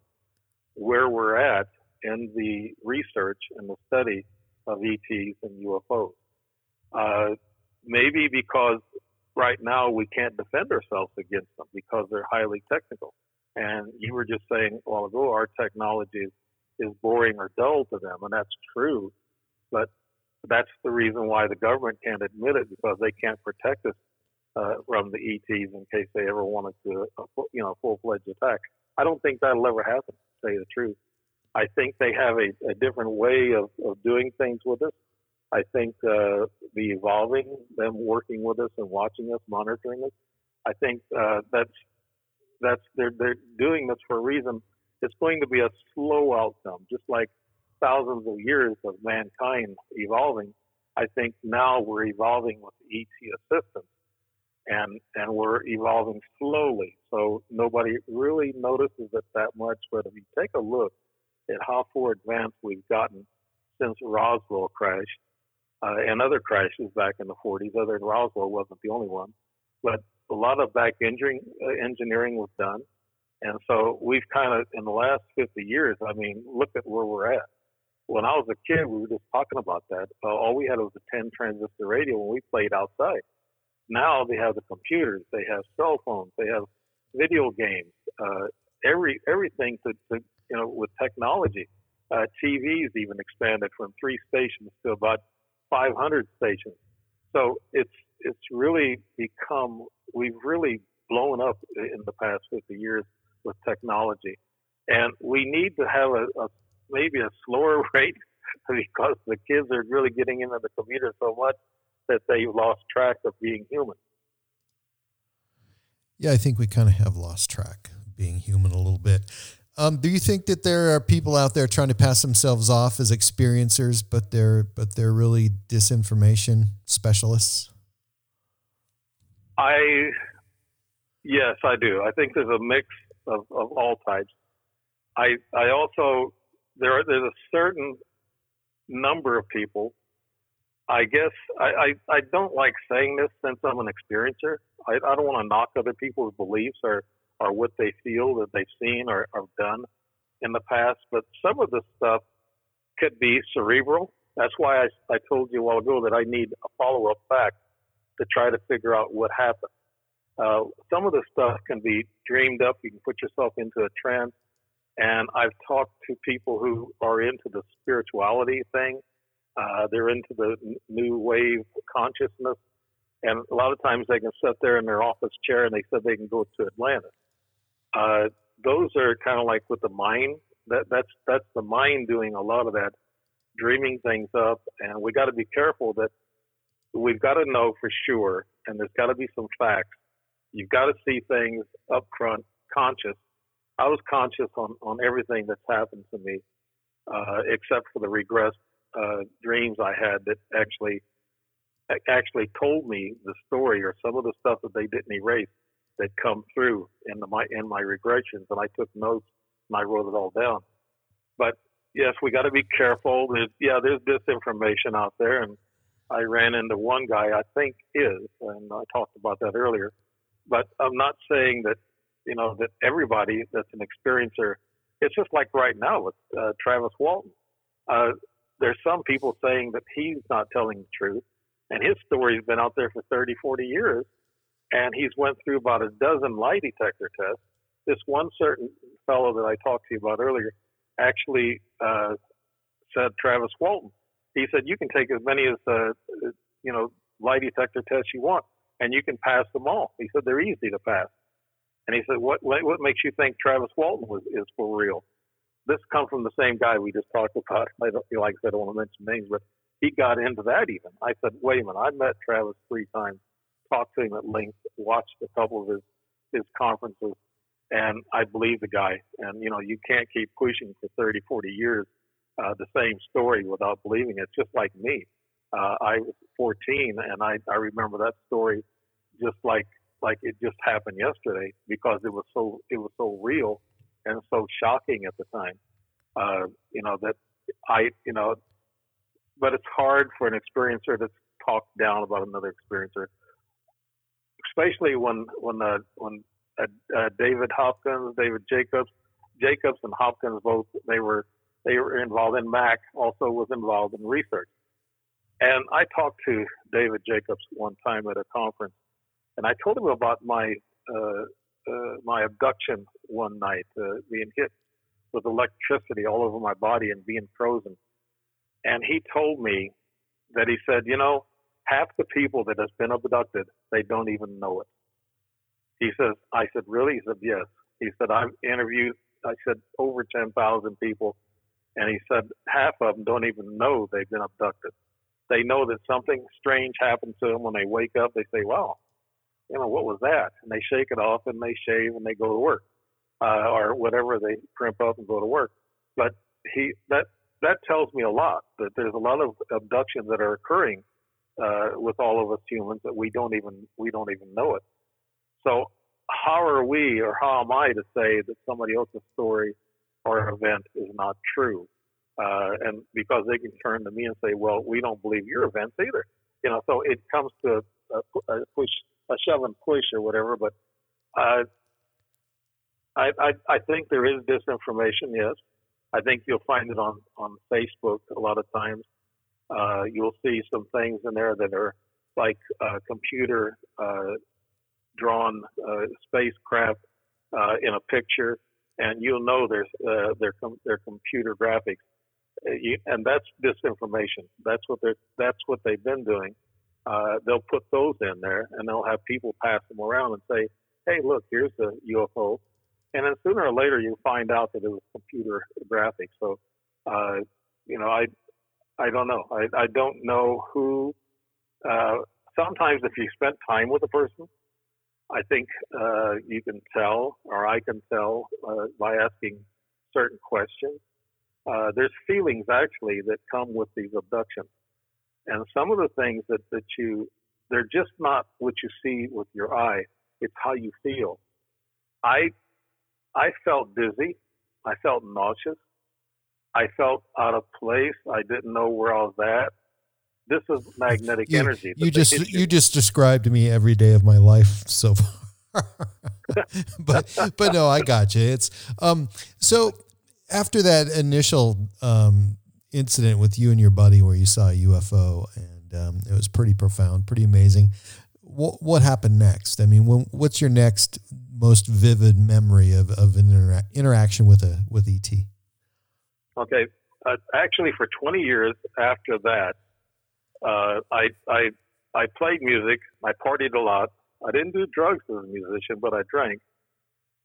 where we're at in the research and the study of ETs and UFOs. Uh, maybe because right now we can't defend ourselves against them because they're highly technical. And you were just saying a while ago, our technology is, is boring or dull to them, and that's true. But that's the reason why the government can't admit it because they can't protect us uh, from the ETs in case they ever wanted to, uh, you know, full-fledged attack. I don't think that'll ever happen. To tell you the truth, I think they have a, a different way of, of doing things with us I think uh, the evolving, them working with us and watching us, monitoring us, I think uh, that's that's they're they're doing this for a reason. It's going to be a slow outcome, just like thousands of years of mankind evolving. I think now we're evolving with the ET assistance, and and we're evolving slowly. So nobody really notices it that much. But if you take a look at how far advanced we've gotten since Roswell crash uh, and other crashes back in the 40s, other than Roswell wasn't the only one, but a lot of back engineering, uh, engineering was done. And so we've kind of, in the last 50 years, I mean, look at where we're at. When I was a kid, we were just talking about that. Uh, all we had was a 10 transistor radio when we played outside. Now they have the computers, they have cell phones, they have video games, uh, every everything to, to you know with technology. Uh, TV's even expanded from three stations to about 500 stations. So it's it's really become we've really blown up in the past 50 years with technology, and we need to have a, a maybe a slower rate because the kids are really getting into the computer so much that they've lost track of being human. Yeah, I think we kind of have lost track of being human a little bit. Um, do you think that there are people out there trying to pass themselves off as experiencers, but they're but they're really disinformation specialists? I yes, I do. I think there's a mix of, of all types. I I also there are, there's a certain number of people. I guess I, I, I don't like saying this since I'm an experiencer. I, I don't want to knock other people's beliefs or or what they feel that they've seen or, or done in the past. But some of this stuff could be cerebral. That's why I, I told you a while ago that I need a follow up fact to try to figure out what happened. Uh, some of the stuff can be dreamed up. You can put yourself into a trance. And I've talked to people who are into the spirituality thing. Uh, they're into the new wave consciousness. And a lot of times they can sit there in their office chair and they said they can go to Atlanta. Uh, those are kind of like with the mind. That that's that's the mind doing a lot of that, dreaming things up, and we got to be careful that we've got to know for sure, and there's got to be some facts. You've got to see things up front, conscious. I was conscious on on everything that's happened to me, uh, except for the regressed uh, dreams I had that actually actually told me the story or some of the stuff that they didn't erase that come through in the, my in my regressions, and I took notes and I wrote it all down. But yes, we got to be careful. There's, yeah, there's disinformation out there, and I ran into one guy I think is, and I talked about that earlier. But I'm not saying that you know that everybody that's an experiencer. It's just like right now with uh, Travis Walton. Uh, there's some people saying that he's not telling the truth, and his story's been out there for 30, 40 years and he's went through about a dozen lie detector tests. This one certain fellow that I talked to you about earlier actually uh, said Travis Walton. He said you can take as many as uh, you know lie detector tests you want, and you can pass them off. He said they're easy to pass. And he said, what what makes you think Travis Walton was is for real? This comes from the same guy we just talked about. I don't like I don't want to mention names, but he got into that even. I said, wait a minute, I met Travis three times talked to him at length, watched a couple of his his conferences, and I believe the guy. And you know, you can't keep pushing for 30, 40 years uh, the same story without believing it. Just like me, uh, I was 14, and I I remember that story just like like it just happened yesterday because it was so it was so real and so shocking at the time. Uh, you know that I you know, but it's hard for an experiencer to talk down about another experiencer especially when when uh, when uh, uh, David Hopkins, David Jacobs, Jacobs and Hopkins both they were they were involved in Mack also was involved in research. And I talked to David Jacobs one time at a conference, and I told him about my uh, uh, my abduction one night, uh, being hit with electricity all over my body and being frozen. And he told me that he said, you know, half the people that has been abducted, they don't even know it. He says, I said, really? He said, yes. He said, I've interviewed, I said, over 10,000 people. And he said, half of them don't even know they've been abducted. They know that something strange happened to them when they wake up. They say, wow, you know, what was that? And they shake it off and they shave and they go to work uh, or whatever. They crimp up and go to work. But he, that, that tells me a lot that there's a lot of abductions that are occurring uh, with all of us humans that we don't even we don't even know it. So how are we or how am I to say that somebody else's story or event is not true? Uh, and because they can turn to me and say, well, we don't believe your events either. You know, so it comes to a, a push, a and push or whatever. But uh, I, I, I think there is disinformation. Yes, I think you'll find it on on Facebook a lot of times. Uh, you'll see some things in there that are like uh, computer uh, drawn uh, spacecraft uh, in a picture, and you'll know there's uh, their com- their computer graphics, you, and that's disinformation. That's what they're that's what they've been doing. They'll put those in there, and they'll have people pass them around and say, "Hey, look, here's the UFO." and then sooner or later you find out that it was computer graphics. So, uh, you know, I I don't know. I I don't know who. Uh, sometimes if you spent time with a person, I think uh, you can tell, or I can tell uh, by asking certain questions. Uh, there's feelings actually that come with these abductions, and some of the things that that you they're just not what you see with your eye. It's how you feel. I I felt dizzy. I felt nauseous. I felt out of place. I didn't know where I was at. This is magnetic you, energy. You just you. you just described to me every day of my life so far. but but no, I got you. It's um so after that initial um incident with you and your buddy where you saw a UFO and um, it was pretty profound, pretty amazing. What what happened next? I mean, when, what's your next most vivid memory of, of an intera- interaction with a with ET? Okay, uh, actually, for 20 years after that, uh, I I I played music. I partied a lot. I didn't do drugs as a musician, but I drank,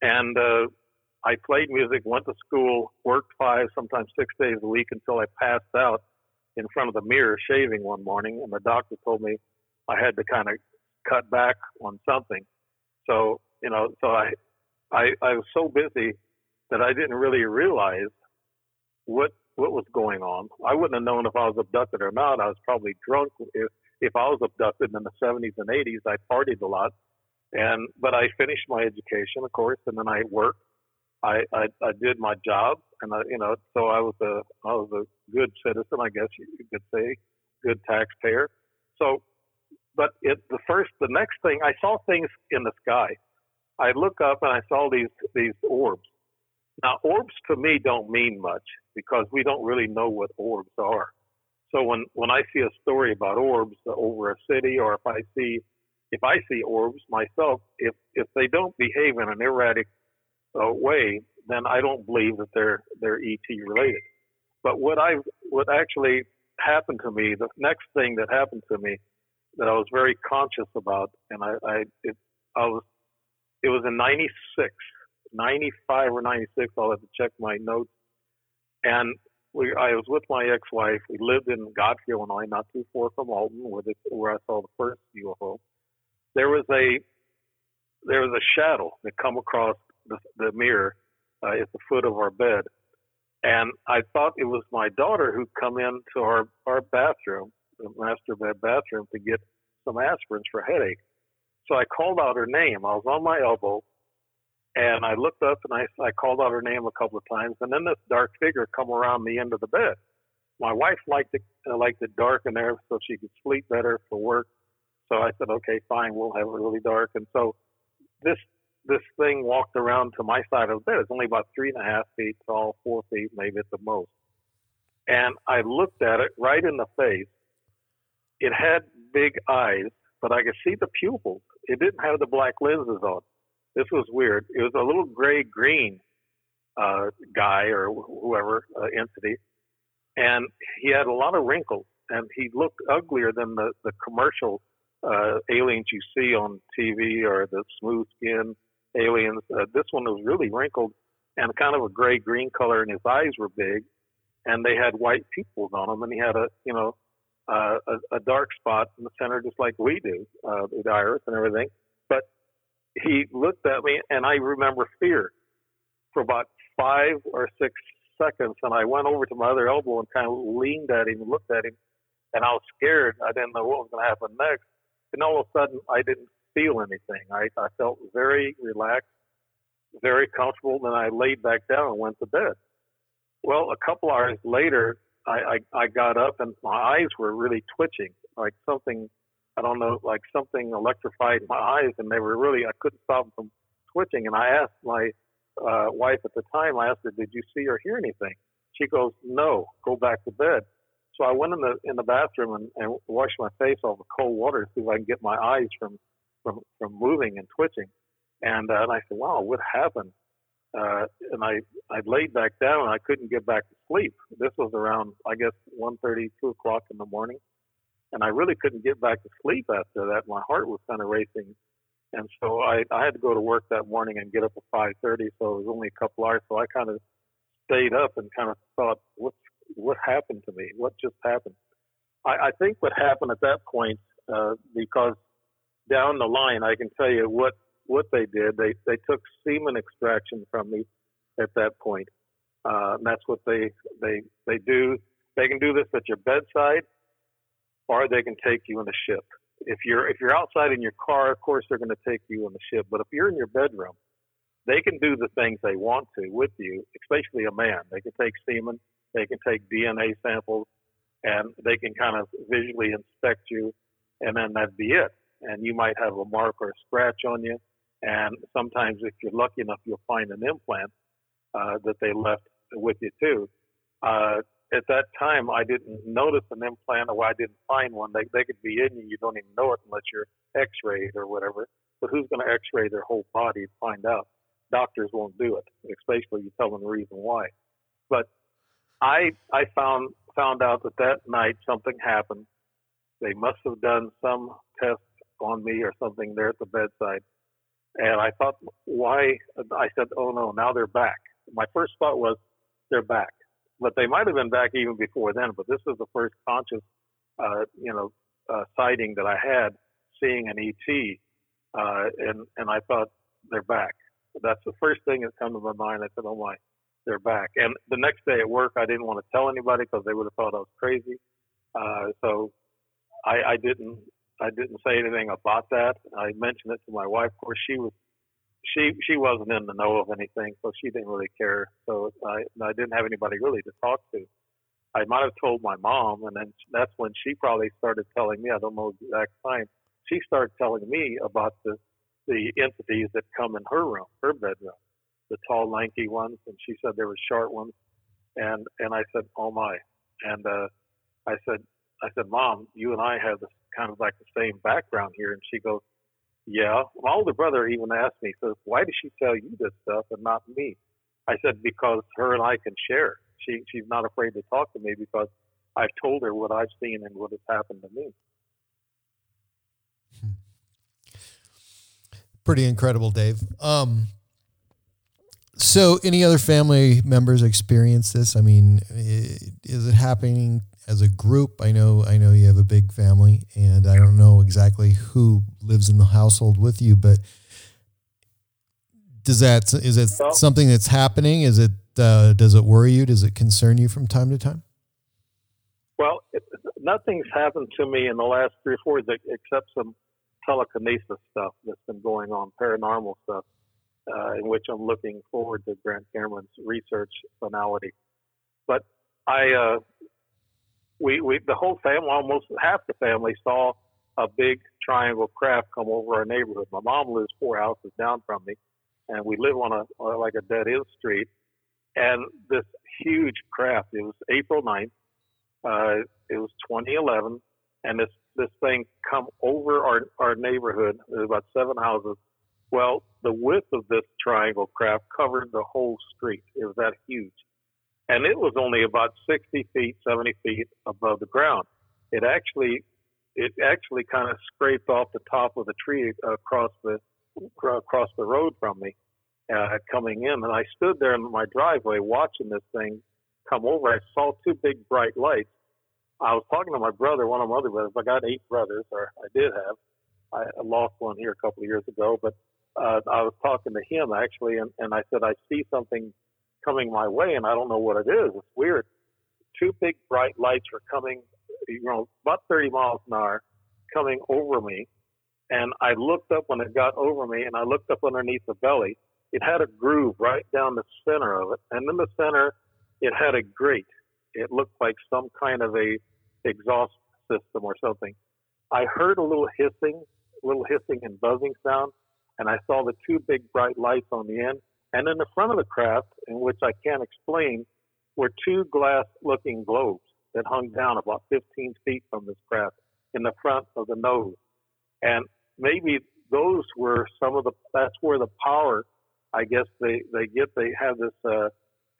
and uh, I played music. Went to school, worked five, sometimes six days a week until I passed out in front of the mirror shaving one morning, and the doctor told me I had to kind of cut back on something. So you know, so I, I, I was so busy that I didn't really realize what what was going on. I wouldn't have known if I was abducted or not. I was probably drunk. If if I was abducted in the 70s and 80s, I partied a lot, and but I finished my education, of course, and then I worked. I I, I did my job, and I, you know, so I was a I was a good citizen, I guess you could say, good taxpayer. So, but it the first the next thing I saw things in the sky I look up and I saw these these orbs. Now, orbs to me don't mean much because we don't really know what orbs are. So when when I see a story about orbs over a city, or if I see if I see orbs myself, if if they don't behave in an erratic way, then I don't believe that they're they're ET related. But what I what actually happened to me, the next thing that happened to me that I was very conscious about, and I I it, I was it was in 96, 95 or 96. I'll have to check my notes. And we, I was with my ex-wife. We lived in Godfrey, Illinois, not too far from Alton, where, the, where I saw the first UFO. There was a there was a shadow that come across the, the mirror uh, at the foot of our bed, and I thought it was my daughter who'd come into our our bathroom, the master bed bathroom, to get some aspirins for headache. So I called out her name. I was on my elbow, and I looked up and I, I called out her name a couple of times, and then this dark figure come around the end of the bed. My wife liked it uh, liked it dark in there so she could sleep better for work. So I said, okay, fine, we'll have it really dark. And so this this thing walked around to my side of the bed. It's only about three and a half feet tall, four feet maybe at the most. And I looked at it right in the face. It had big eyes, but I could see the pupils it didn't have the black lenses on. This was weird. It was a little gray green uh, guy or whoever uh, entity, and he had a lot of wrinkles, and he looked uglier than the the commercial uh, aliens you see on TV or the smooth skin aliens. Uh, this one was really wrinkled and kind of a gray green color, and his eyes were big, and they had white pupils on them, and he had a you know uh, a, a dark spot in the center, just like we do, uh, the iris and everything. But he looked at me, and I remember fear for about five or six seconds, and I went over to my other elbow and kind of leaned at him and looked at him, and I was scared. I didn't know what was going to happen next. And all of a sudden, I didn't feel anything. I, I felt very relaxed, very comfortable. Then I laid back down and went to bed. Well, a couple hours later, I, I, I got up and my eyes were really twitching, like something, I don't know, like something electrified my eyes, and they were really, I couldn't stop them from twitching. And I asked my uh, wife at the time, I asked her, "Did you see or hear anything?" She goes, "No, go back to bed." So I went in the in the bathroom and, and washed my face off with cold water to see if I can get my eyes from from from moving and twitching. And, uh, and I said, "Wow, what happened?" Uh, and I I laid back down and I couldn't get back to sleep. This was around I guess one thirty, two o'clock in the morning, and I really couldn't get back to sleep after that. My heart was kind of racing and so I, I had to go to work that morning and get up at 5:30, so it was only a couple hours. So I kind of stayed up and kind of thought, what what happened to me? What just happened? I, I think what happened at that point, uh, because down the line, I can tell you what what they did. They they took semen extraction from me at that point. Uh, and that's what they they they do. They can do this at your bedside, or they can take you in a ship if you're if you're outside in your car, of course they're going to take you on the ship. But if you're in your bedroom, they can do the things they want to with you, especially a man. They can take semen, they can take DNA samples, and they can kind of visually inspect you, and then that'd be it. And you might have a mark or a scratch on you. And sometimes, if you're lucky enough, you'll find an implant uh, that they left with you too. Uh, at that time, I didn't notice an implant or I didn't find one. They, they could be in you. You don't even know it unless you're x-rayed or whatever. But who's going to x-ray their whole body to find out? Doctors won't do it, especially you tell them the reason why. But I, I found, found out that that night something happened. They must have done some test on me or something there at the bedside. And I thought, why? I said, oh no, now they're back. My first thought was, they're back but they might have been back even before then. But this was the first conscious, uh, you know, uh, sighting that I had, seeing an ET, uh, and and I thought they're back. That's the first thing that came to my mind. I said, "Oh my, they're back." And the next day at work, I didn't want to tell anybody because they would have thought I was crazy. Uh, so I, I didn't I didn't say anything about that. I mentioned it to my wife. Of course, she was she she wasn't in the know of anything, so she didn't really care. So I I didn't have anybody really to talk to. I might have told my mom, and then that's when she probably started telling me. I don't know the exact time. She started telling me about the the entities that come in her room, her bedroom, the tall, lanky ones, and she said there were short ones, and and I said, oh my, and uh, I said I said, mom, you and I have this kind of like the same background here, and she goes, yeah. My older brother even asked me, says, why does she tell you this stuff and not me? I said, because her and I can share. She she's not afraid to talk to me because I've told her what I've seen and what has happened to me. Pretty incredible, Dave. Um, so, any other family members experience this? I mean, is it happening as a group? I know, I know you have a big family, and I don't know exactly who lives in the household with you, but does that is it well, something that's happening? Is it uh, does it worry you? Does it concern you from time to time? Well, it, nothing's happened to me in the last three or four years except some telekinesis stuff that's been going on, paranormal stuff uh, in which I'm looking forward to Grant Cameron's research finality. But I, uh, we, we, the whole family, almost half the family saw a big triangle craft come over our neighborhood. My mom lives four houses down from me, and we live on a like a dead end street. And this huge craft, it was April 9th, uh, it was 2011, and this this thing come over our our neighborhood. There's about seven houses, well, the width of this triangle craft covered the whole street. It was that huge. And it was only about 60 feet, 70 feet above the ground. It actually, it actually kind of scraped off the top of the tree across the, across the road from me, uh, coming in. And I stood there in my driveway watching this thing come over. I saw two big bright lights. I was talking to my brother, one of my other brothers. I got eight brothers, or I did have. I lost one here a couple of years ago, but uh, I was talking to him actually, and, and I said, I see something coming my way, and I don't know what it is. It's weird. Two big bright lights are coming, you know, about 30 miles an hour, coming over me. And I looked up when it got over me, and I looked up underneath the belly. It had a groove right down the center of it, and in the center, it had a grate. It looked like some kind of a exhaust system or something. I heard a little hissing, little hissing and buzzing sound, and I saw the two big bright lights on the end. And in the front of the craft, in which I can't explain, were two glass looking globes that hung down about 15 feet from this craft in the front of the nose. And maybe those were some of the, that's where the power, I guess they, they get, they have this, uh,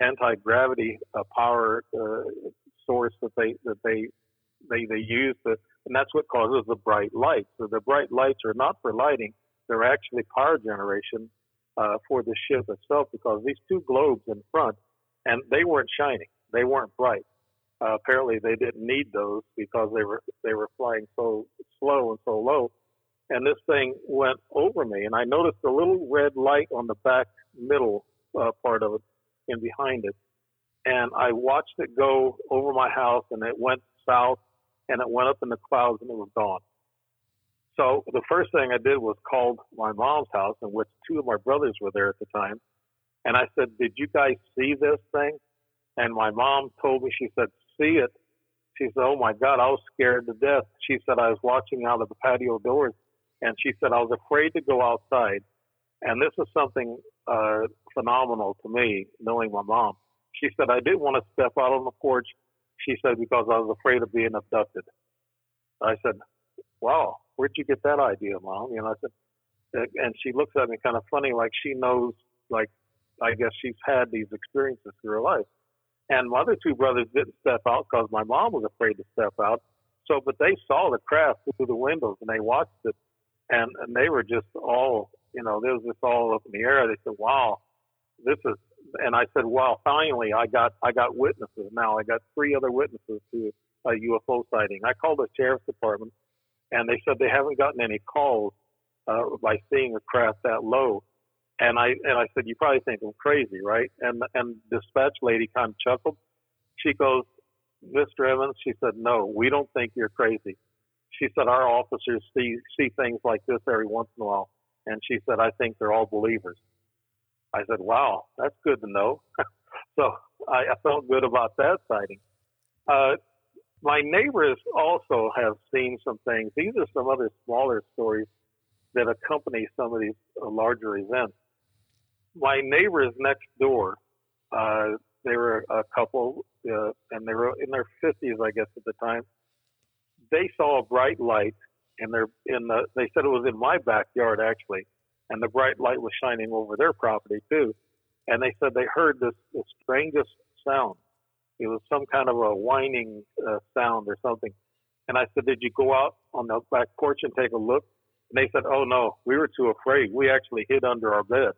anti-gravity uh, power, uh, source that they, that they, they, they use to, and that's what causes the bright lights. So the bright lights are not for lighting; they're actually power generation uh, for the ship itself because these two globes in front, and they weren't shining, they weren't bright. Uh, apparently, they didn't need those because they were they were flying so slow and so low. And this thing went over me, and I noticed a little red light on the back middle uh, part of it and behind it. And I watched it go over my house, and it went south, and it went up in the clouds, and it was gone. So the first thing I did was called my mom's house, in which two of my brothers were there at the time. And I said, Did you guys see this thing? And my mom told me, she said, See it. She said, Oh my God, I was scared to death. She said, I was watching out of the patio doors. And she said, I was afraid to go outside. And this is something uh, phenomenal to me, knowing my mom. She said, I didn't want to step out on the porch. She said, because I was afraid of being abducted. I said, wow, where'd you get that idea, mom? You know, I said, and she looks at me kind of funny, like she knows, like, I guess she's had these experiences through her life. And my other two brothers didn't step out because my mom was afraid to step out. So, but they saw the craft through the windows and they watched it and, and they were just all, you know, they was just all up in the air. They said, wow, this is, and I said, wow, finally I got, I got witnesses now. I got three other witnesses to a UFO sighting. I called the sheriff's department and they said they haven't gotten any calls uh, by seeing a craft that low. And I and I said, you probably think I'm crazy, right? And and dispatch lady kind of chuckled. She goes, Mr. Emmons, she said, no, we don't think you're crazy. She said our officers see see things like this every once in a while, and she said I think they're all believers. I said, wow, that's good to know. so I, I felt good about that sighting. Uh, my neighbors also have seen some things. These are some other smaller stories that accompany some of these uh, larger events. My neighbors next door, uh, they were a couple, uh, and they were in their 50s, I guess, at the time. They saw a bright light, and they're in the. They said it was in my backyard actually, and the bright light was shining over their property too. And they said they heard this the strangest sound it was some kind of a whining uh, sound or something. And I said, Did you go out on the back porch and take a look? And they said, Oh no, we were too afraid. We actually hid under our bed.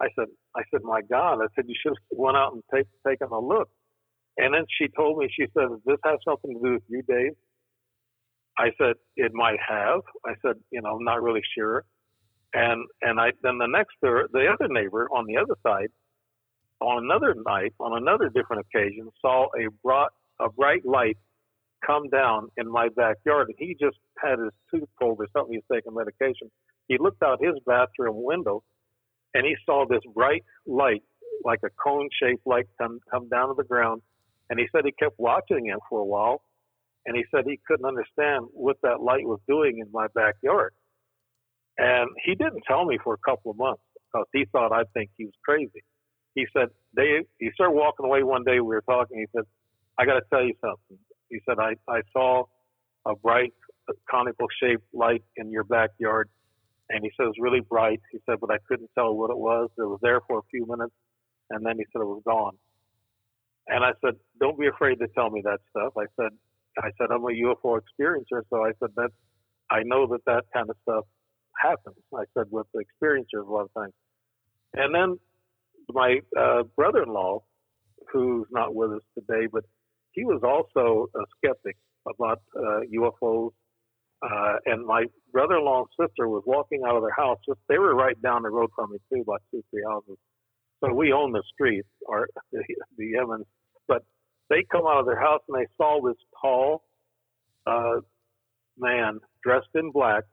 I said, I said, My God, I said, you should have went out and take, taken a look. And then she told me, she said, this has something to do with you, Dave? I said, It might have. I said, you know, I'm not really sure. And and I then the next the other neighbor on the other side on another night, on another different occasion, saw a bright, a bright light come down in my backyard. And he just had his tooth pulled or something. He was taking medication. He looked out his bathroom window and he saw this bright light, like a cone shaped light, come, come down to the ground. And he said he kept watching it for a while. And he said he couldn't understand what that light was doing in my backyard. And he didn't tell me for a couple of months because he thought I'd think he was crazy he said they he started walking away one day we were talking he said i got to tell you something. He said i i saw a bright conical shaped light in your backyard and he said it was really bright he said but i couldn't tell what it was it was there for a few minutes and then he said it was gone. And i said don't be afraid to tell me that stuff i said i said i'm a ufo experiencer so i said that i know that that kind of stuff happens i said with the experiencers a lot of times. And then my uh, brother-in-law, who's not with us today, but he was also a skeptic about uh, UFOs. Uh, and my brother-in-law and sister was walking out of their house. Just they were right down the road from me too, about two, three houses. So we own the street, or the, the Emmons. But they come out of their house and they saw this tall uh, man dressed in black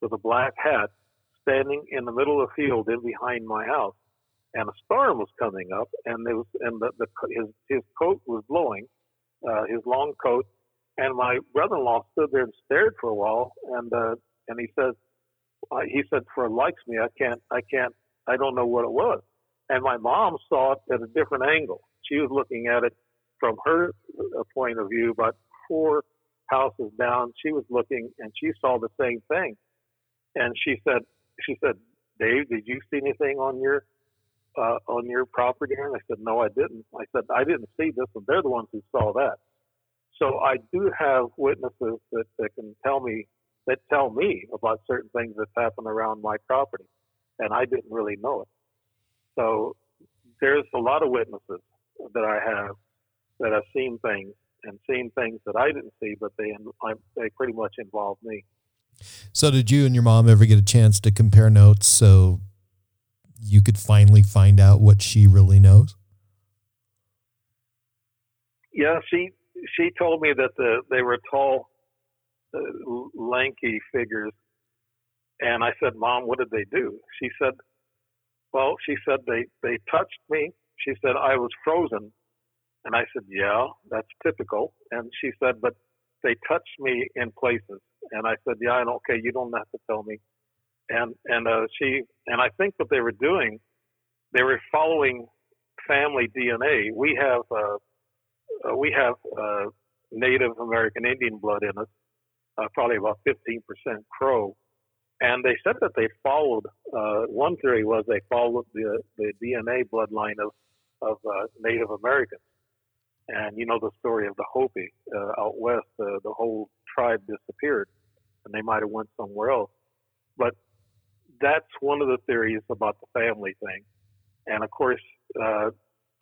with a black hat standing in the middle of the field in behind my house. And a storm was coming up, and there was and the, the his his coat was blowing, uh, his long coat, and my brother-in-law stood there and stared for a while, and uh, and he said, uh, he said, for likes me, I can't, I can't, I don't know what it was. And my mom saw it at a different angle. She was looking at it from her uh, point of view, but four houses down, she was looking and she saw the same thing. And she said, she said, Dave, did you see anything on your uh, on your property? And I said, no, I didn't. I said, I didn't see this, and they're the ones who saw that. So I do have witnesses that, that can tell me that tell me about certain things that happen around my property, and I didn't really know it. So there's a lot of witnesses that I have that have seen things and seen things that I didn't see, but they they pretty much involve me. So did you and your mom ever get a chance to compare notes so you could finally find out what she really knows? Yeah, she she told me that the they were tall, uh, lanky figures, and I said, "Mom, what did they do?" She said, "Well, she said they they touched me. She said I was frozen, and I said, "Yeah, that's typical." And she said, "But they touched me in places." And I said, "Yeah, and okay, you don't have to tell me." And and uh, she and I think what they were doing, they were following family DNA. We have uh, uh, we have uh, Native American Indian blood in us, uh, probably about 15% Crow. And they said that they followed, uh, one theory was they followed the, the DNA bloodline of, of uh, Native Americans. And you know the story of the Hopi uh, out west, the whole tribe disappeared and they might have went somewhere else. But that's one of the theories about the family thing. And of course, uh,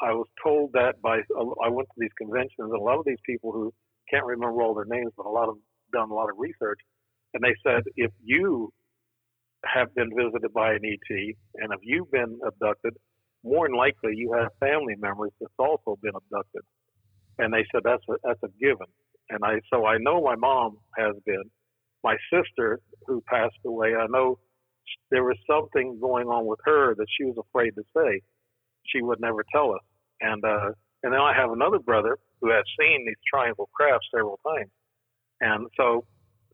I was told that by I went to these conventions, and a lot of these people who can't remember all their names, but a lot of done a lot of research, and they said if you have been visited by an ET and if you've been abducted, more than likely you have family members that's also been abducted. And they said that's a, that's a given. And I so I know my mom has been. My sister who passed away, I know there was something going on with her that she was afraid to say. She would never tell us. And uh, and then I have another brother who has seen these triangle crafts several times. And so,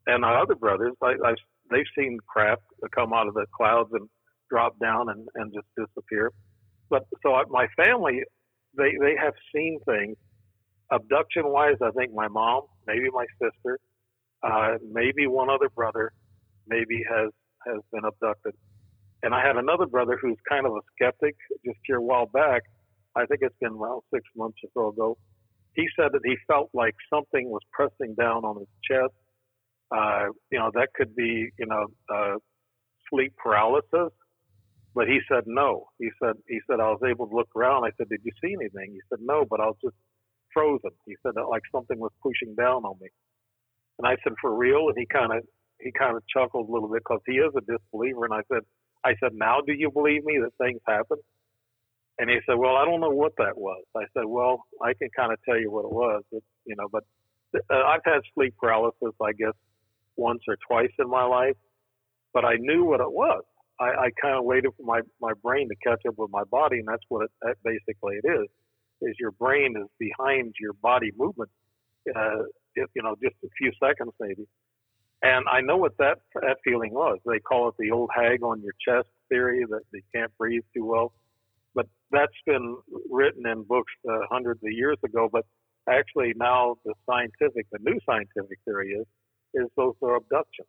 and my other brothers, I, I've they've seen craft come out of the clouds and drop down and, and just disappear. But so I, my family, they they have seen things. Abduction wise, I think my mom, maybe my sister, uh, maybe one other brother, maybe has has been abducted. And I had another brother who's kind of a skeptic just here a while back I think it's been around six months or so ago. He said that he felt like something was pressing down on his chest. Uh, you know, that could be, you know, uh, sleep paralysis. But he said no. He said he said I was able to look around. I said, did you see anything? He said no, but I was just frozen. He said that like something was pushing down on me. And I said for real. And he kind of he kind of chuckled a little bit because he is a disbeliever. And I said I said now do you believe me that things happen? And he said, "Well, I don't know what that was." I said, "Well, I can kind of tell you what it was, it, you know." But uh, I've had sleep paralysis, I guess, once or twice in my life, but I knew what it was. I, I kind of waited for my my brain to catch up with my body, and that's what it, that basically it is. Is your brain is behind your body movement, uh, if, you know, just a few seconds maybe. And I know what that that feeling was. They call it the old hag on your chest theory that you can't breathe too well but that's been written in books uh, hundreds of years ago. But actually, now the scientific, the new scientific theory is, is those are abductions.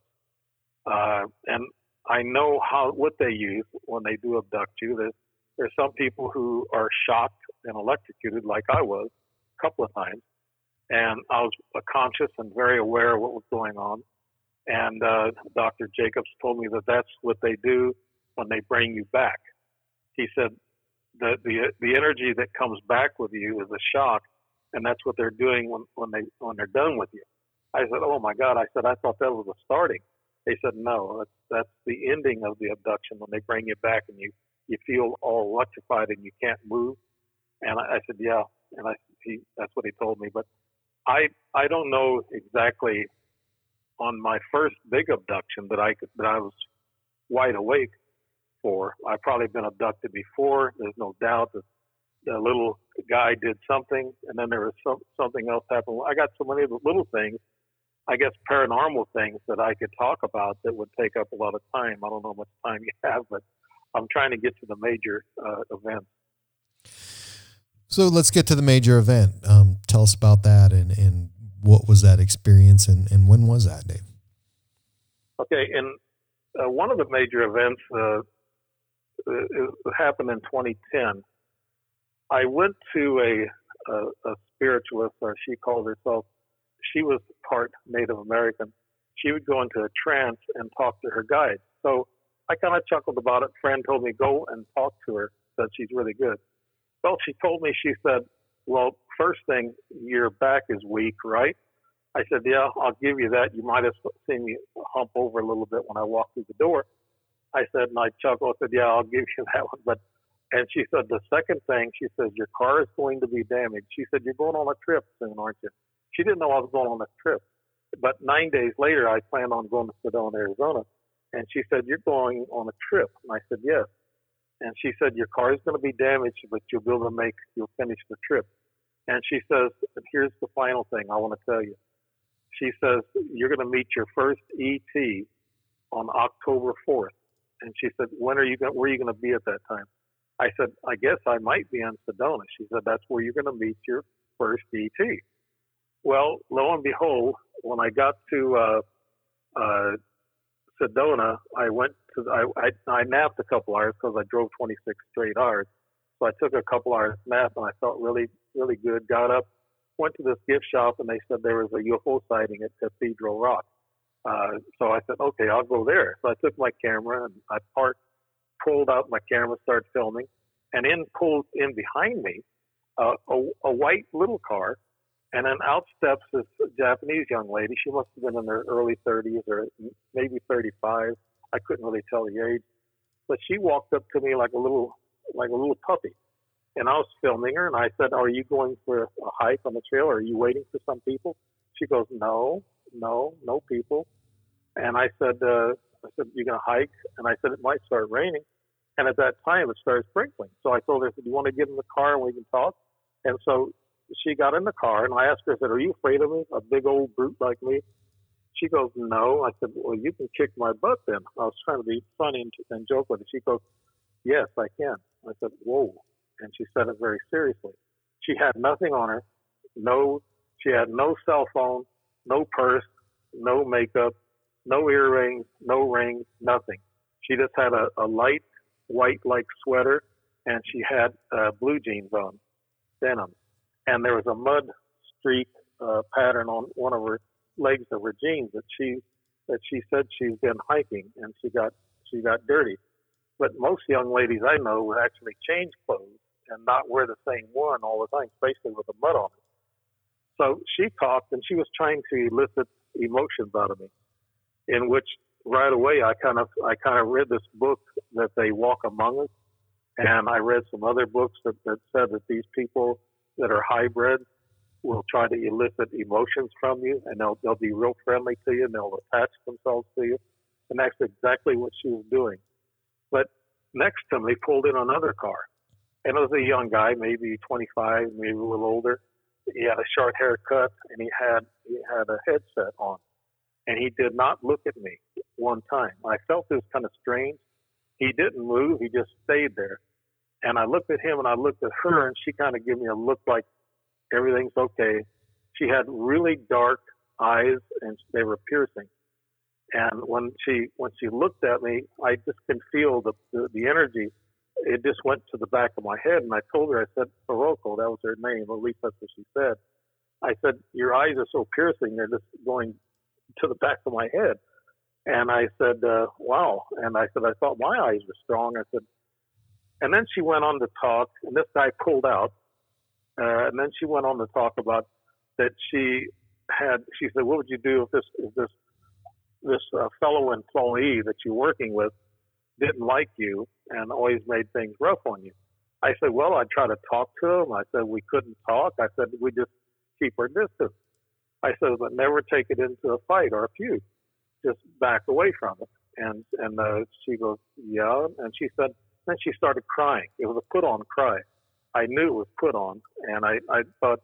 Uh, and I know how what they use when they do abduct you. There's there's some people who are shocked and electrocuted, like I was, a couple of times, and I was conscious and very aware of what was going on. And uh, Dr. Jacobs told me that that's what they do when they bring you back. He said the the the energy that comes back with you is a shock, and that's what they're doing when when they when they're done with you. I said, "Oh my God!" I said, "I thought that was the starting." They said, "No, that's that's the ending of the abduction when they bring you back and you you feel all electrified and you can't move. And I, I said, yeah. And I, he, that's what he told me. But I, I don't know exactly on my first big abduction that I could, that I was wide awake for. I've probably been abducted before. There's no doubt that the little guy did something, and then there was some, something else happened. I got so many little things, I guess paranormal things that I could talk about that would take up a lot of time. I don't know how much time you have, but I'm trying to get to the major uh, events. So let's get to the major event. Um, tell us about that and, and what was that experience and, and when was that, Dave? Okay, and uh, one of the major events uh, it happened in 2010. I went to a, a, a spiritualist, or she called herself. She was part Native American. She would go into a trance and talk to her guide. So I kind of chuckled about it. Friend told me go and talk to her. Said she's really good. Well, she told me she said, "Well, first thing, your back is weak, right?" I said, "Yeah, I'll give you that. You might have seen me hump over a little bit when I walked through the door." I said, and I chuckled. I said, "Yeah, I'll give you that one." But and she said the second thing, she says your car is going to be damaged. She said you're going on a trip soon, aren't you? She didn't know I was going on a trip. But nine days later, I planned on going to Sedona, Arizona, and she said you're going on a trip. And I said yes. And she said your car is going to be damaged, but you'll be able to make you'll finish the trip. And she says, here's the final thing I want to tell you. She says you're going to meet your first ET on October 4th. And she said, when are you going? Where are you going to be at that time? I said, I guess I might be in Sedona. She said, that's where you're going to meet your first ET. Well, lo and behold, when I got to uh, uh, Sedona, I went to I, I I napped a couple hours because I drove 26 straight hours. So I took a couple hours nap and I felt really really good. Got up, went to this gift shop and they said there was a UFO sighting at Cathedral Rock. Uh, so I said, okay, I'll go there. So I took my camera and I parked pulled out my camera, started filming, and in pulled in behind me uh, a, a white little car, and then out steps this Japanese young lady. She must have been in her early 30s or maybe 35. I couldn't really tell the age, but she walked up to me like a little like a little puppy, and I was filming her, and I said, "Are you going for a hike on the trail? Or are you waiting for some people?" She goes, "No, no, no people." And I said, uh, I said, you're going to hike? And I said, it might start raining. And at that time, it started sprinkling. So I told her, I said, do you want to get in the car and we can talk? And so she got in the car and I asked her, I said, are you afraid of me? A big old brute like me? She goes, no. I said, well, you can kick my butt then. I was trying to be funny and, and joke with her. She goes, yes, I can. I said, whoa. And she said it very seriously. She had nothing on her. No, she had no cell phone, no purse, no makeup, no earrings, no rings, nothing. She just had a, a light white like sweater and she had uh, blue jeans on, denim. And there was a mud streak uh, pattern on one of her legs of her jeans that she that she said she's been hiking and she got she got dirty. But most young ladies I know would actually change clothes and not wear the same one all the time, especially with the mud on it. So she talked and she was trying to elicit emotions out of me in which right away I kind of I kind of read this book that they walk among us, and I read some other books that, that said that these people that are hybrid will try to elicit emotions from you, and they'll they'll be real friendly to you, and they'll attach themselves to you, and that's exactly what she was doing. But next to me pulled in another car, and it was a young guy, maybe 25, maybe a little older. He had a short haircut, and he had he had a headset on and he did not look at me one time. I felt it was kind of strange. He didn't move, he just stayed there. And I looked at him and I looked at her, and she kind of gave me a look like everything's okay. She had really dark eyes, and they were piercing. And when she when she looked at me, I just can feel the, the the energy. It just went to the back of my head, and I told her, I said, Faroko, that was her name, at least that's what she said. I said, your eyes are so piercing; they're just going to the back of my head. And I said, uh, wow. And I said, I thought my eyes were strong. I said, and then she went on to talk, and this guy pulled out. Uh, and then she went on to talk about that she had, she said, what would you do if this, if this, this uh, fellow employee that you're working with didn't like you and always made things rough on you. I said, well, I tried to talk to him. I said, we couldn't talk. I said, we just keep our distance. I said, but never take it into a fight or a feud. Just back away from it. And, and, uh, she goes, yeah. And she said, then she started crying. It was a put on cry. I knew it was put on and I, I thought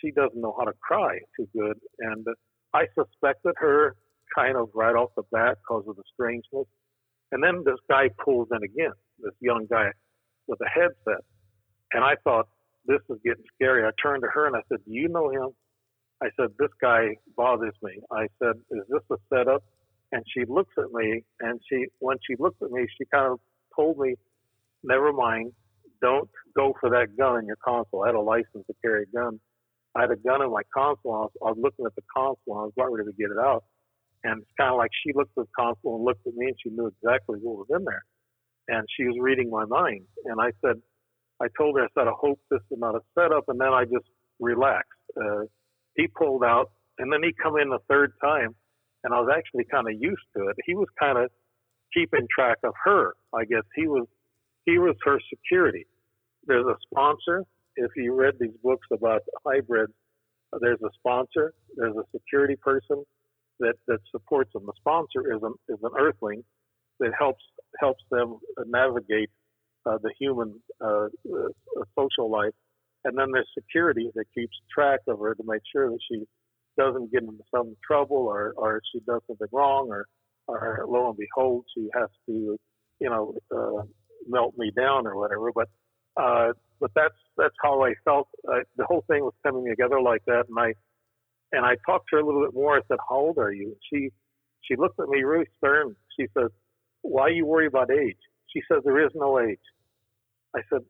she doesn't know how to cry too good. And I suspected her kind of right off the bat because of the strangeness. And then this guy pulls in again, this young guy with a headset. And I thought, this is getting scary. I turned to her and I said, Do you know him? I said, This guy bothers me. I said, Is this a setup? And she looks at me and she, when she looked at me, she kind of told me, Never mind. Don't go for that gun in your console. I had a license to carry a gun. I had a gun in my console. I was, I was looking at the console. I was about ready to get it out. And it's kind of like she looked at the console and looked at me and she knew exactly what was in there. And she was reading my mind. And I said, I told her, I said, I hope this is not a setup. And then I just relaxed. Uh, he pulled out and then he come in the third time and I was actually kind of used to it. He was kind of keeping track of her. I guess he was, he was her security. There's a sponsor. If you read these books about hybrids, there's a sponsor, there's a security person, that, that supports them. The sponsor is an, is an earthling that helps helps them navigate uh, the human uh, uh, social life, and then there's security that keeps track of her to make sure that she doesn't get into some trouble or or she does something wrong or or lo and behold she has to you know uh, melt me down or whatever. But uh, but that's that's how I felt. Uh, the whole thing was coming together like that, and I and I talked to her a little bit more. I said, "How old are you?" She she looked at me really stern. She says, "Why you worry about age?" She says, "There is no age." I said,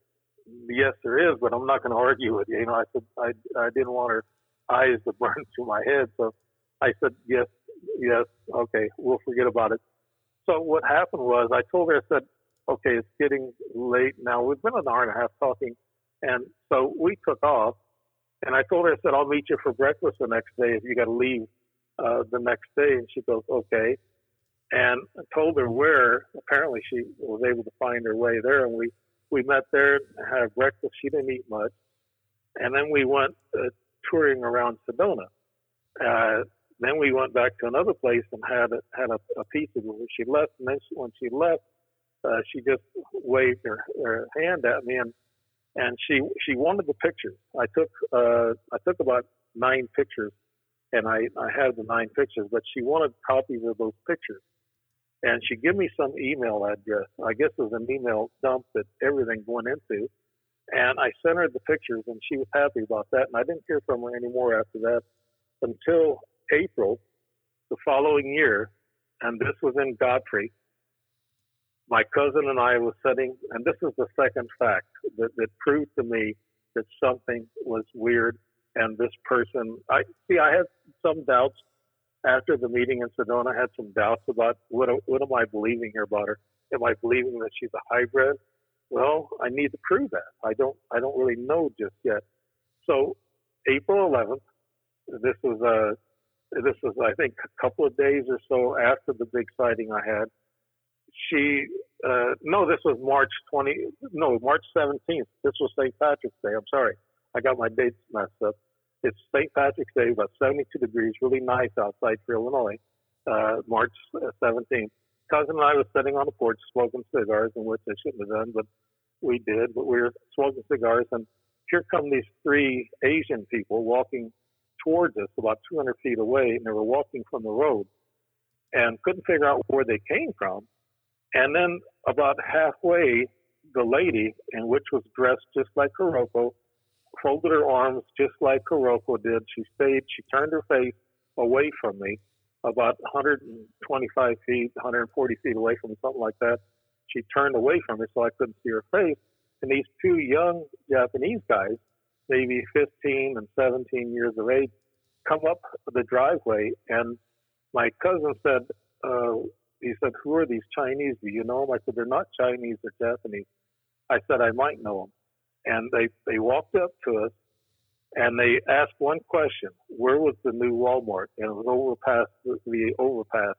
"Yes, there is, but I'm not going to argue with you." You know, I said I I didn't want her eyes to burn through my head, so I said, "Yes, yes, okay, we'll forget about it." So what happened was I told her, I said, "Okay, it's getting late now. We've been an hour and a half talking." And so we took off and I told her, I said, I'll meet you for breakfast the next day if you got to leave uh, the next day. And she goes, okay. And I told her where. Apparently, she was able to find her way there. And we, we met there, had breakfast. She didn't eat much. And then we went uh, touring around Sedona. Uh, then we went back to another place and had a, had a, a pizza before she left. And then she, when she left, uh, she just waved her, her hand at me and and she she wanted the pictures. I took uh, I took about nine pictures, and I I had the nine pictures, but she wanted copies of those pictures, and she gave me some email address. I guess it was an email dump that everything went into, and I sent her the pictures, and she was happy about that. And I didn't hear from her anymore after that until April, the following year, and this was in Godfrey my cousin and I was sitting, and this is the second fact that, that proved to me that something was weird. And this person, I see, I had some doubts after the meeting in Sedona. I had some doubts about what what am I believing here about her? Am I believing that she's a hybrid? Well, I need to prove that. I don't I don't really know just yet. So April 11th, this was a uh, this was I think a couple of days or so after the big sighting I had she uh, no, this was March 20. No, March 17th. This was St. Patrick's Day. I'm sorry, I got my dates messed up. It's St. Patrick's Day, about 72 degrees, really nice outside for Illinois. Uh, March 17th. Uh, Cousin and I was sitting on the porch smoking cigars, in which I shouldn't have done, but we did. But we were smoking cigars, and here come these three Asian people walking towards us, about 200 feet away, and they were walking from the road, and couldn't figure out where they came from and then about halfway, the lady, in which was dressed just like Kuroko, folded her arms just like Kuroko did. She stayed, she turned her face away from me, about 125 feet, 140 feet away from me, something like that. She turned away from me so I couldn't see her face. And these two young Japanese guys, maybe 15 and 17 years of age, come up the driveway. And my cousin said, uh, he said, Who are these Chinese? Do you know them? I said, They're not Chinese, they're Japanese. I said, I might know them. And they, they walked up to us and they asked one question Where was the new Walmart? And it was over past the, overpass.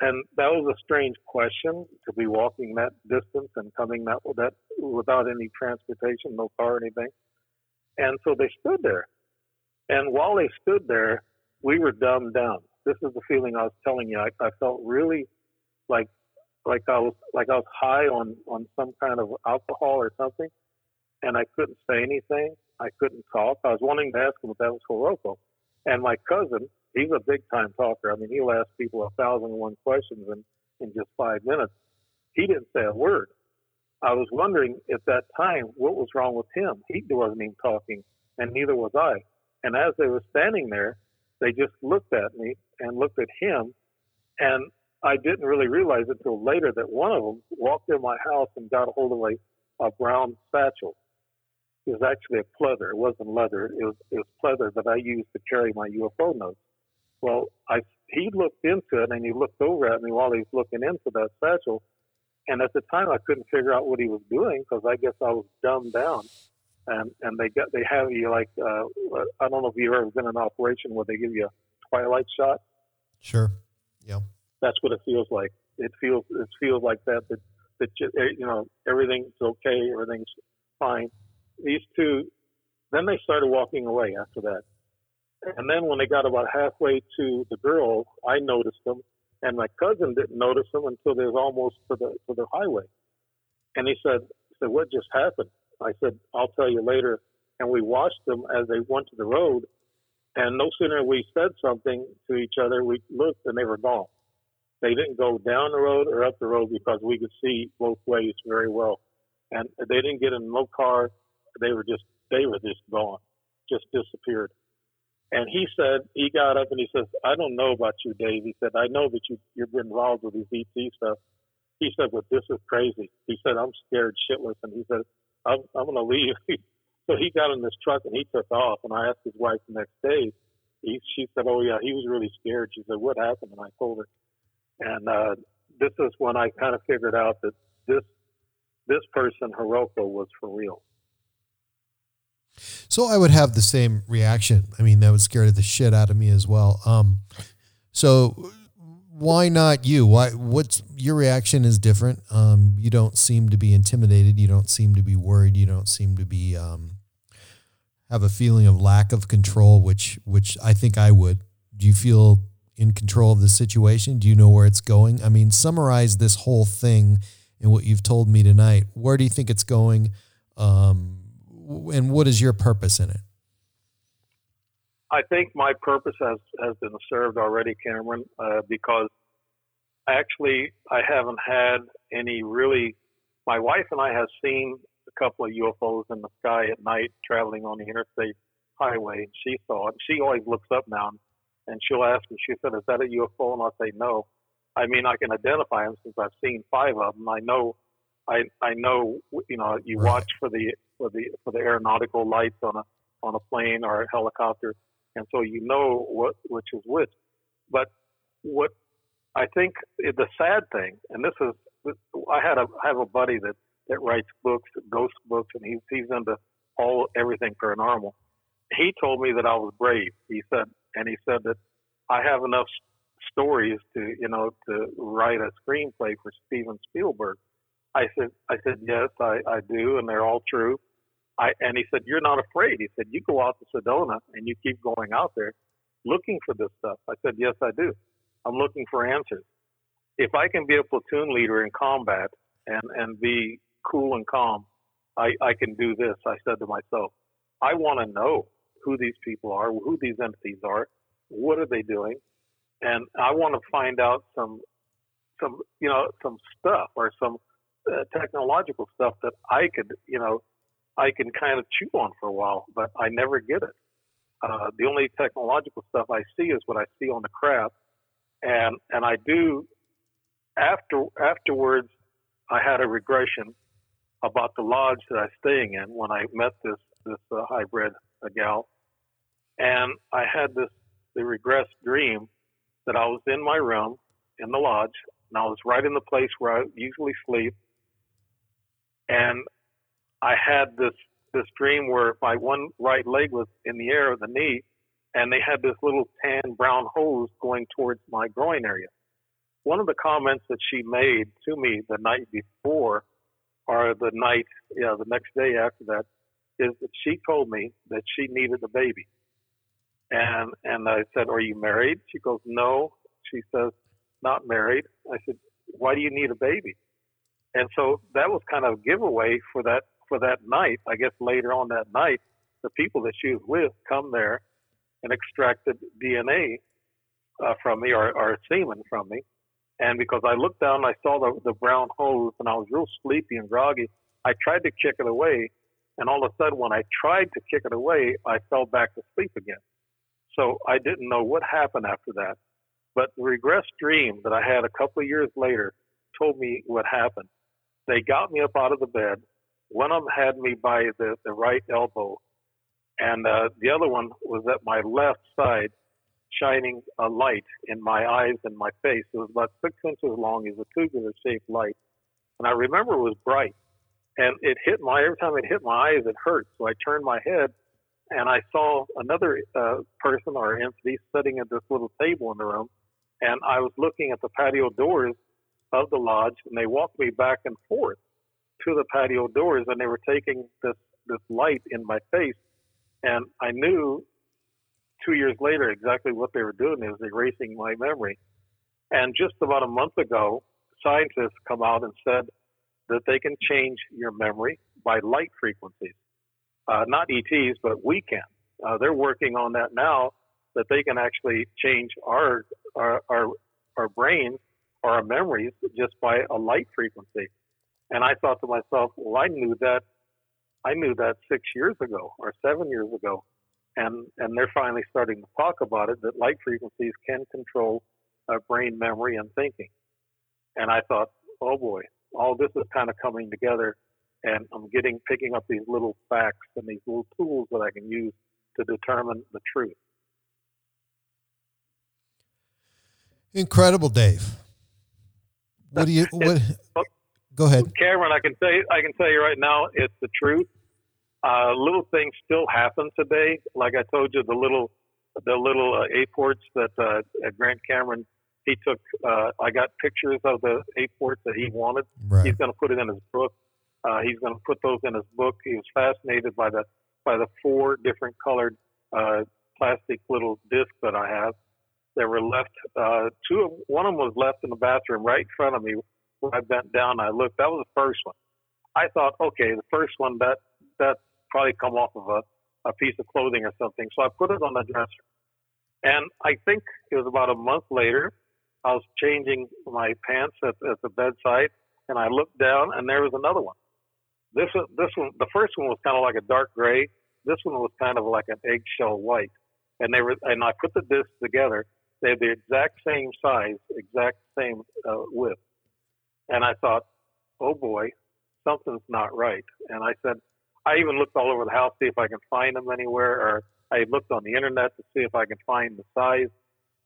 and that was a strange question to be walking that distance and coming that that without any transportation, no car anything. And so they stood there, and while they stood there, we were dumbed down. This is the feeling I was telling you. I, I felt really like like I was like I was high on on some kind of alcohol or something, and I couldn't say anything. I couldn't talk. I was wanting to ask him if that was Hiroko, and my cousin, he's a big time talker. I mean, he'll ask people a thousand and one questions in in just five minutes. He didn't say a word. I was wondering at that time what was wrong with him. He wasn't even talking, and neither was I. And as they were standing there, they just looked at me and looked at him, and I didn't really realize until later that one of them walked in my house and got a hold of a, a brown satchel. It was actually a pleather. It wasn't leather. It was, it was pleather that I used to carry my UFO notes. Well, I he looked into it and he looked over at me while he was looking into that satchel. And at the time, I couldn't figure out what he was doing because I guess I was dumbed down. And and they got they have you like uh, I don't know if you've ever been in an operation where they give you a twilight shot. Sure. Yeah that's what it feels like. It feels it feels like that that that eh, you know everything's okay, everything's fine. These two, then they started walking away after that, and then when they got about halfway to the girl, I noticed them, and my cousin didn't notice them until they was almost to the to the highway, and he said, he said what just happened? I said I'll tell you later, and we watched them as they went to the road, and no sooner we said something to each other, we looked and they were gone. They didn't go down the road or up the road because we could see both ways very well. And they didn't get in no car. They were just, they were just gone, just disappeared. And he said, he got up and he says, I don't know about you, Dave. He said, I know that you, you've been involved with these ET stuff. He said, but this is crazy. He said, I'm scared shitless. And he said, I'm, I'm going to leave. so he got in this truck and he took off. And I asked his wife the next day, he, she said, oh yeah, he was really scared. She said, what happened? And I told her, and uh, this is when I kind of figured out that this this person Hiroko was for real. So I would have the same reaction. I mean, that would scare the shit out of me as well. Um, so why not you? Why? What's your reaction is different. Um, you don't seem to be intimidated. You don't seem to be worried. You don't seem to be um, have a feeling of lack of control, which which I think I would. Do you feel in control of the situation? Do you know where it's going? I mean, summarize this whole thing in what you've told me tonight. Where do you think it's going? Um, and what is your purpose in it? I think my purpose has, has been served already, Cameron, uh, because actually I haven't had any really. My wife and I have seen a couple of UFOs in the sky at night traveling on the interstate highway. And She saw it. She always looks up now and she'll ask me, she said, is that a UFO? And I'll say, no. I mean, I can identify them since I've seen five of them. I know, I, I know, you know, you right. watch for the, for the, for the aeronautical lights on a, on a plane or a helicopter. And so you know what, which is which. But what I think the sad thing, and this is, I had a, I have a buddy that, that writes books, ghost books, and he's, he's into all, everything paranormal. He told me that I was brave. He said, and he said that I have enough stories to you know to write a screenplay for Steven Spielberg. I said I said yes I, I do and they're all true. I and he said you're not afraid. He said you go out to Sedona and you keep going out there looking for this stuff. I said yes I do. I'm looking for answers. If I can be a platoon leader in combat and and be cool and calm, I I can do this. I said to myself, I want to know who these people are, who these entities are, what are they doing, and I want to find out some, some you know, some stuff or some uh, technological stuff that I could, you know, I can kind of chew on for a while, but I never get it. Uh, the only technological stuff I see is what I see on the craft, and and I do. After afterwards, I had a regression about the lodge that I was staying in when I met this this uh, hybrid a gal, and I had this the regressed dream that I was in my room in the lodge, and I was right in the place where I usually sleep, and I had this this dream where my one right leg was in the air, the knee, and they had this little tan brown hose going towards my groin area. one of the comments that she made to me the night before, or the night, yeah, the next day after that, is that she told me that she needed a baby. And and I said, "Are you married?" She goes, "No." She says, "Not married." I said, "Why do you need a baby?" And so that was kind of a giveaway for that for that night. I guess later on that night, the people that she was with come there and extracted DNA uh, from me or, or semen from me. And because I looked down, I saw the, the brown hose and I was real sleepy and groggy. I tried to kick it away. And all of a sudden, when I tried to kick it away, I fell back to sleep again. So I didn't know what happened after that. But the regress dream that I had a couple of years later told me what happened. They got me up out of the bed. One of them had me by the, the right elbow, and uh, the other one was at my left side, shining a light in my eyes and my face. It was about six inches long. It was a tubular shaped light. And I remember it was bright. And it hit my, every time it hit my eyes, it hurt. So I turned my head and I saw another uh, person or entity sitting at this little table in the room. And I was looking at the patio doors of the lodge and they walked me back and forth to the patio doors and they were taking this, this light in my face. And I knew two years later exactly what they were doing. Was erasing my memory. And just about a month ago, scientists come out and said that they can change your memory by light frequencies. Uh, not ETs, but we can. Uh, they're working on that now that they can actually change our, our, our, our brains or our memories just by a light frequency. And I thought to myself, well, I knew that, I knew that six years ago or seven years ago and and they're finally starting to talk about it that light frequencies can control uh, brain memory and thinking. And I thought, oh boy, all this is kind of coming together, and I'm getting picking up these little facts and these little tools that I can use to determine the truth. Incredible, Dave. What do you? What? Go ahead, Cameron. I can tell you. I can tell you right now, it's the truth uh, little things still happen today. Like I told you, the little the little uh, apports that uh, Grant Cameron he took. Uh, I got pictures of the A ports that he wanted. Right. He's going to put it in his book. Uh, he's going to put those in his book. He was fascinated by the by the four different colored uh, plastic little discs that I have. That were left. Uh, two. Of, one of them was left in the bathroom right in front of me. When I bent down, I looked. That was the first one. I thought, okay, the first one that that probably come off of a, a piece of clothing or something. So I put it on the dresser. And I think it was about a month later, I was changing my pants at, at the bedside, and I looked down, and there was another one. This this one, the first one was kind of like a dark gray. This one was kind of like an eggshell white, and they were. And I put the discs together. They had the exact same size, exact same uh, width. And I thought, oh boy, something's not right. And I said, I even looked all over the house to see if I can find them anywhere, or I looked on the internet to see if I can find the size.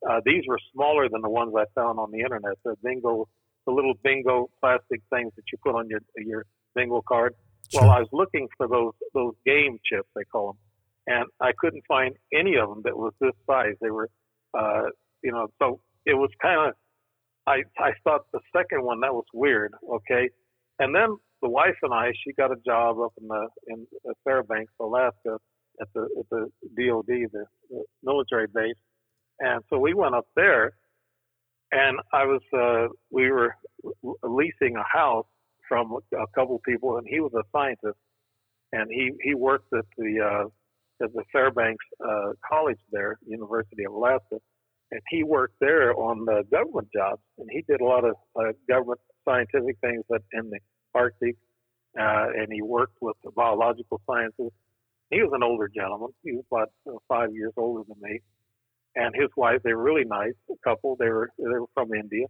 Uh, these were smaller than the ones I found on the internet. The bingo, the little bingo plastic things that you put on your your bingo card. Sure. Well, I was looking for those those game chips they call them, and I couldn't find any of them that was this size. They were, uh, you know, so it was kind of. I I thought the second one that was weird. Okay, and then the wife and I, she got a job up in the in Fairbanks, Alaska, at the at the DoD, the, the military base, and so we went up there, and I was uh, we were leasing a house from a couple people, and he was a scientist, and he he worked at the uh, at the Fairbanks uh, College there, University of Alaska, and he worked there on the government jobs, and he did a lot of uh, government scientific things that in the Arctic, uh, and he worked with the biological sciences. He was an older gentleman. He was about uh, five years older than me, and his wife. They were really nice a couple. They were they were from India,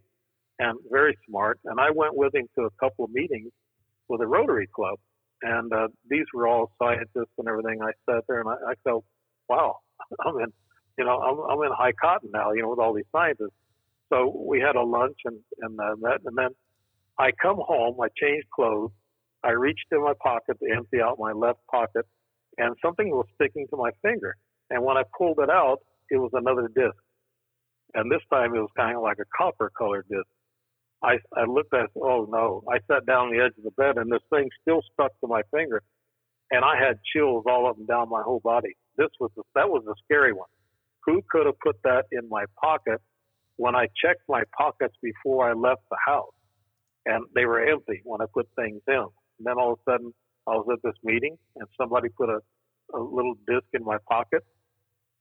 and very smart. And I went with him to a couple of meetings with a Rotary Club, and uh, these were all scientists and everything. I sat there and I, I felt, wow, I'm in, you know, I'm, I'm in high cotton now, you know, with all these scientists. So we had a lunch and and uh, met, and then I come home, I change clothes, I reached in my pocket to empty out my left pocket, and something was sticking to my finger. And when I pulled it out, it was another disc. And this time it was kind of like a copper colored disc. I, I looked at, oh no, I sat down on the edge of the bed and this thing still stuck to my finger. And I had chills all up and down my whole body. This was, the, that was a scary one. Who could have put that in my pocket when I checked my pockets before I left the house? And they were empty when I put things in. And then all of a sudden I was at this meeting and somebody put a, a little disc in my pocket.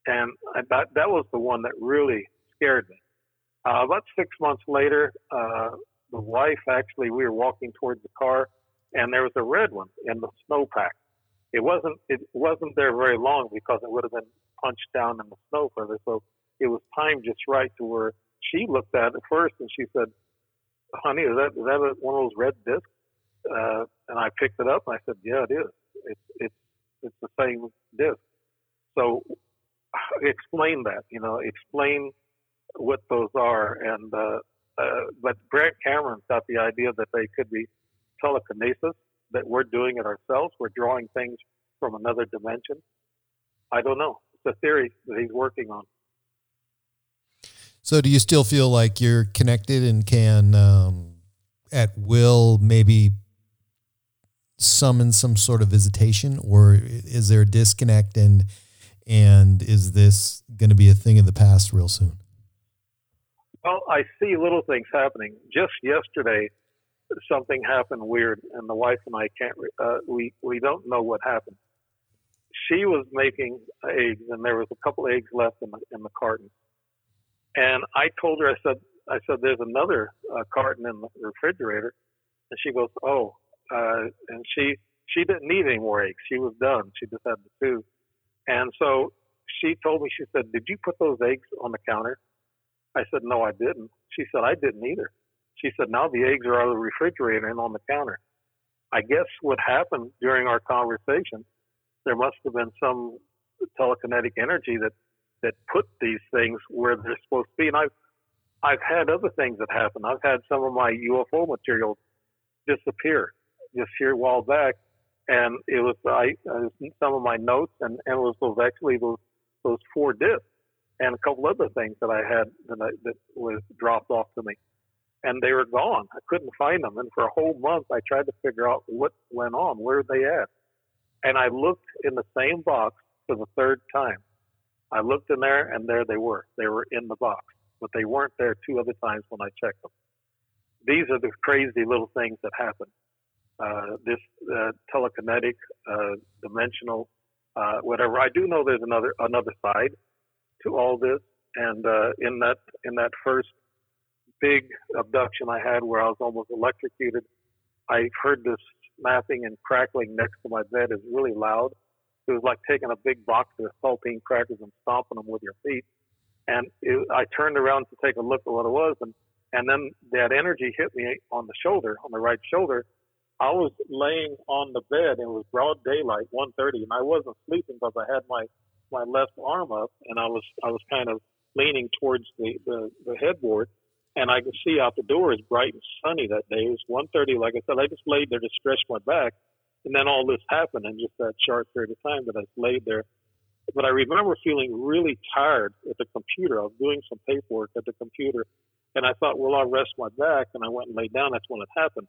And I, that, that was the one that really scared me uh, about six months later, uh, the wife actually, we were walking towards the car, and there was a red one in the snowpack. It wasn't it wasn't there very long because it would have been punched down in the snow further. So it was timed just right to where she looked at it first and she said, "Honey, is that is that one of those red discs? Uh, and I picked it up and I said, "Yeah, it is. It's it's it's the same disc." So explain that, you know, explain what those are. And uh, uh, but Grant Cameron's got the idea that they could be telekinesis, that we're doing it ourselves. We're drawing things from another dimension. I don't know. It's a theory that he's working on. So, do you still feel like you're connected and can, um, at will, maybe summon some sort of visitation, or is there a disconnect? And and is this going to be a thing of the past real soon? Well, I see little things happening. Just yesterday, something happened weird, and the wife and I can't. Uh, we we don't know what happened. She was making eggs, and there was a couple eggs left in the in the carton. And I told her, I said, I said, there's another uh, carton in the refrigerator, and she goes, oh, uh, and she she didn't need any more eggs. She was done. She just had the two. And so she told me, she said, did you put those eggs on the counter? I said, no, I didn't. She said, I didn't either. She said, now the eggs are out of the refrigerator and on the counter. I guess what happened during our conversation, there must have been some telekinetic energy that, that put these things where they're supposed to be. And I've, I've had other things that happen. I've had some of my UFO material disappear just here a while back. And it was, I, uh, some of my notes and, and it was those actually those, those four discs and a couple other things that I had that, I, that was dropped off to me, and they were gone. I couldn't find them, and for a whole month I tried to figure out what went on, where they at, and I looked in the same box for the third time. I looked in there, and there they were. They were in the box, but they weren't there two other times when I checked them. These are the crazy little things that happen. Uh, this uh, telekinetic, uh, dimensional, uh, whatever. I do know there's another another side to all this. And uh, in that in that first big abduction I had, where I was almost electrocuted, I heard this snapping and crackling next to my bed is really loud. It was like taking a big box of saltine crackers and stomping them with your feet. And it, I turned around to take a look at what it was, and and then that energy hit me on the shoulder, on the right shoulder. I was laying on the bed. It was broad daylight, 1:30, and I wasn't sleeping because I had my my left arm up, and I was I was kind of leaning towards the the, the headboard, and I could see out the door. Was bright and sunny that day. It was 1:30. Like I said, I just laid there to stretch my back, and then all this happened in just that short period of time that I laid there. But I remember feeling really tired at the computer. I was doing some paperwork at the computer, and I thought, well, I'll rest my back, and I went and laid down. That's when it happened.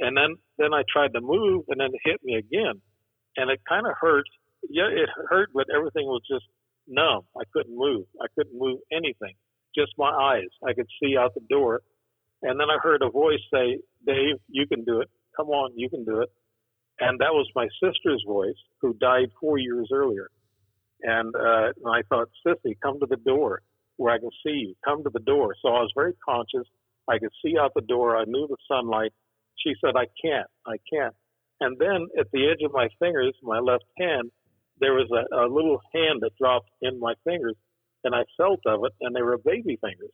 And then then I tried to move, and then it hit me again, and it kind of hurt yeah, it hurt, but everything was just numb. I couldn't move. I couldn't move anything. Just my eyes. I could see out the door. And then I heard a voice say, Dave, you can do it. Come on, you can do it. And that was my sister's voice, who died four years earlier. And, uh, and I thought, Sissy, come to the door where I can see you. Come to the door. So I was very conscious. I could see out the door. I knew the sunlight. She said, I can't. I can't. And then at the edge of my fingers, my left hand, there was a, a little hand that dropped in my fingers, and I felt of it, and they were baby fingers.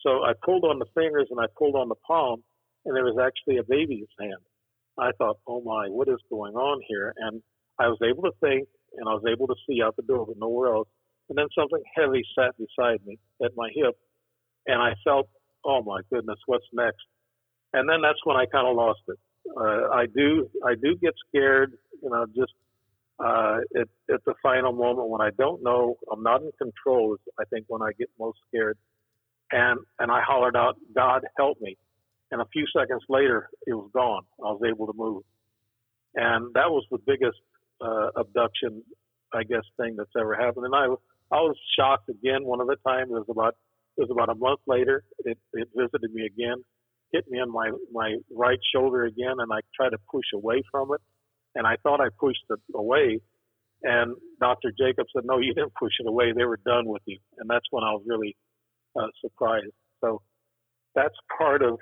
So I pulled on the fingers and I pulled on the palm, and there was actually a baby's hand. I thought, oh my, what is going on here? And I was able to think, and I was able to see out the door, but nowhere else. And then something heavy sat beside me at my hip, and I felt, oh my goodness, what's next? And then that's when I kind of lost it. Uh, I do, I do get scared, you know, just uh, at, at the final moment when I don't know, I'm not in control. I think when I get most scared, and and I hollered out, "God help me!" And a few seconds later, it was gone. I was able to move, and that was the biggest uh, abduction, I guess, thing that's ever happened. And I, I was shocked again. One of the times it was about it was about a month later. It, it visited me again, hit me on my my right shoulder again, and I tried to push away from it, and I thought I pushed it away, and Dr. Jacob said, "No, you didn't push it away. They were done with you." And that's when I was really uh, surprised. So that's part of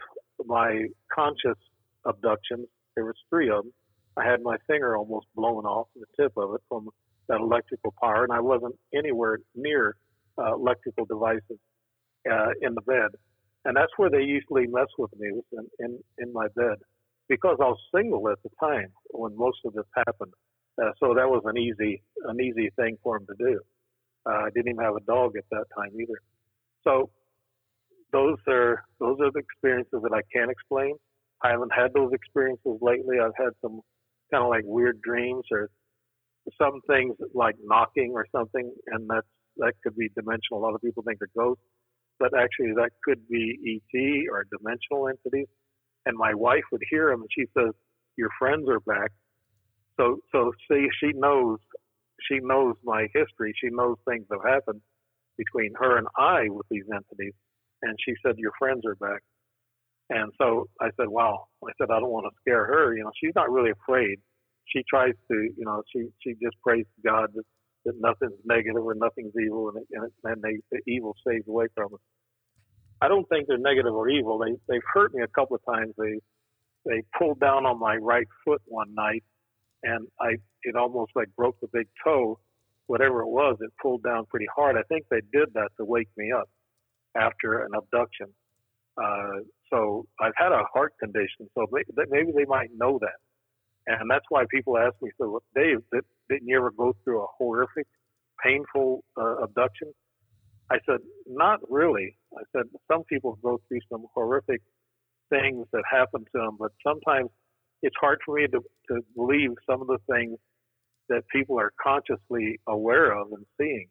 my conscious abductions. There was three of them. I had my finger almost blown off the tip of it from that electrical power, and I wasn't anywhere near uh, electrical devices uh, in the bed. And that's where they usually mess with me was in, in, in my bed because I was single at the time when most of this happened. Uh, so that was an easy an easy thing for them to do. Uh, I didn't even have a dog at that time either. So those are those are the experiences that I can't explain. I haven't had those experiences lately. I've had some kind of like weird dreams or some things like knocking or something, and that's that could be dimensional. A lot of people think they're ghosts, but actually that could be ET or dimensional entities. And my wife would hear them, and she says, "Your friends are back." So so see, she knows she knows my history. She knows things have happened between her and I with these entities. And she said, Your friends are back. And so I said, Wow. I said, I don't want to scare her. You know, she's not really afraid. She tries to, you know, she, she just prays to God that, that nothing's negative or nothing's evil and, and, and they, the evil stays away from us. I don't think they're negative or evil. They, they've hurt me a couple of times. They, they pulled down on my right foot one night and I, it almost like broke the big toe whatever it was, it pulled down pretty hard. I think they did that to wake me up after an abduction. Uh, so I've had a heart condition, so maybe they might know that. And that's why people ask me, so Dave, didn't you ever go through a horrific, painful uh, abduction? I said, not really. I said, some people go through some horrific things that happen to them, but sometimes it's hard for me to, to believe some of the things that people are consciously aware of and seeing.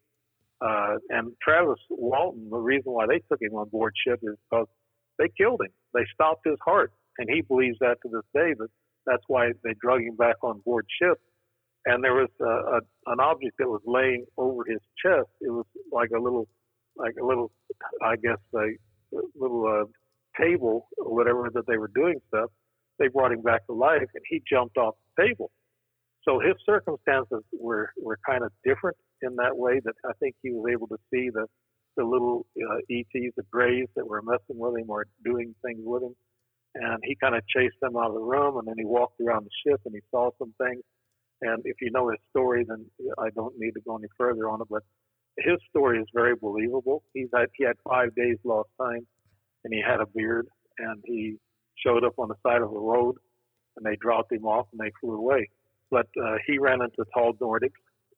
Uh, and Travis Walton, the reason why they took him on board ship is because they killed him. They stopped his heart, and he believes that to this day. But that's why they drug him back on board ship. And there was a, a, an object that was laying over his chest. It was like a little, like a little, I guess, a little uh, table or whatever that they were doing stuff. They brought him back to life, and he jumped off the table so his circumstances were, were kind of different in that way that I think he was able to see the, the little uh, ETs, the grays that were messing with him or doing things with him. And he kind of chased them out of the room and then he walked around the ship and he saw some things. And if you know his story, then I don't need to go any further on it. But his story is very believable. He's had, he had five days lost time and he had a beard and he showed up on the side of the road and they dropped him off and they flew away but uh, he ran into tall Nordics,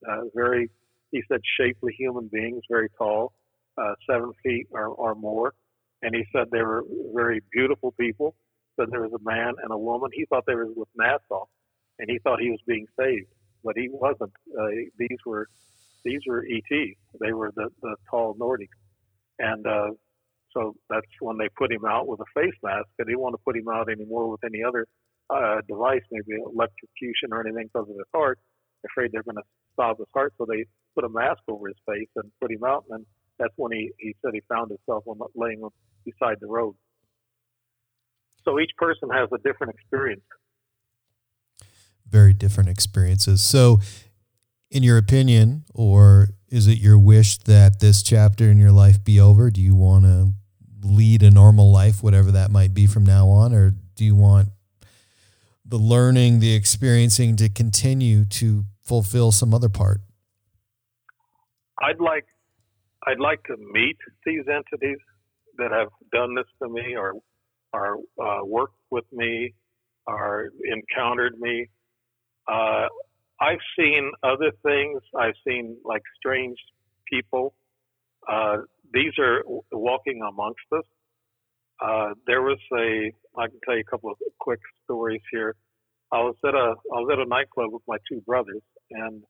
uh, very, he said, shapely human beings, very tall, uh, seven feet or, or more. And he said they were very beautiful people. Said there was a man and a woman. He thought they were with NASA, and he thought he was being saved, but he wasn't. Uh, these were these were ET. They were the, the tall Nordics, and uh, so that's when they put him out with a face mask. They didn't want to put him out anymore with any other uh, device, maybe electrocution or anything because of his heart, afraid they're going to stop his heart. So they put a mask over his face and put him out. And that's when he, he said he found himself laying beside the road. So each person has a different experience. Very different experiences. So, in your opinion, or is it your wish that this chapter in your life be over? Do you want to lead a normal life, whatever that might be from now on, or do you want the learning, the experiencing to continue to fulfill some other part? I'd like I'd like to meet these entities that have done this to me or or uh, worked with me or encountered me. Uh, I've seen other things. I've seen like strange people. Uh, these are walking amongst us. Uh, there was a, I can tell you a couple of quick stories here. I was at a, I was at a nightclub with my two brothers, and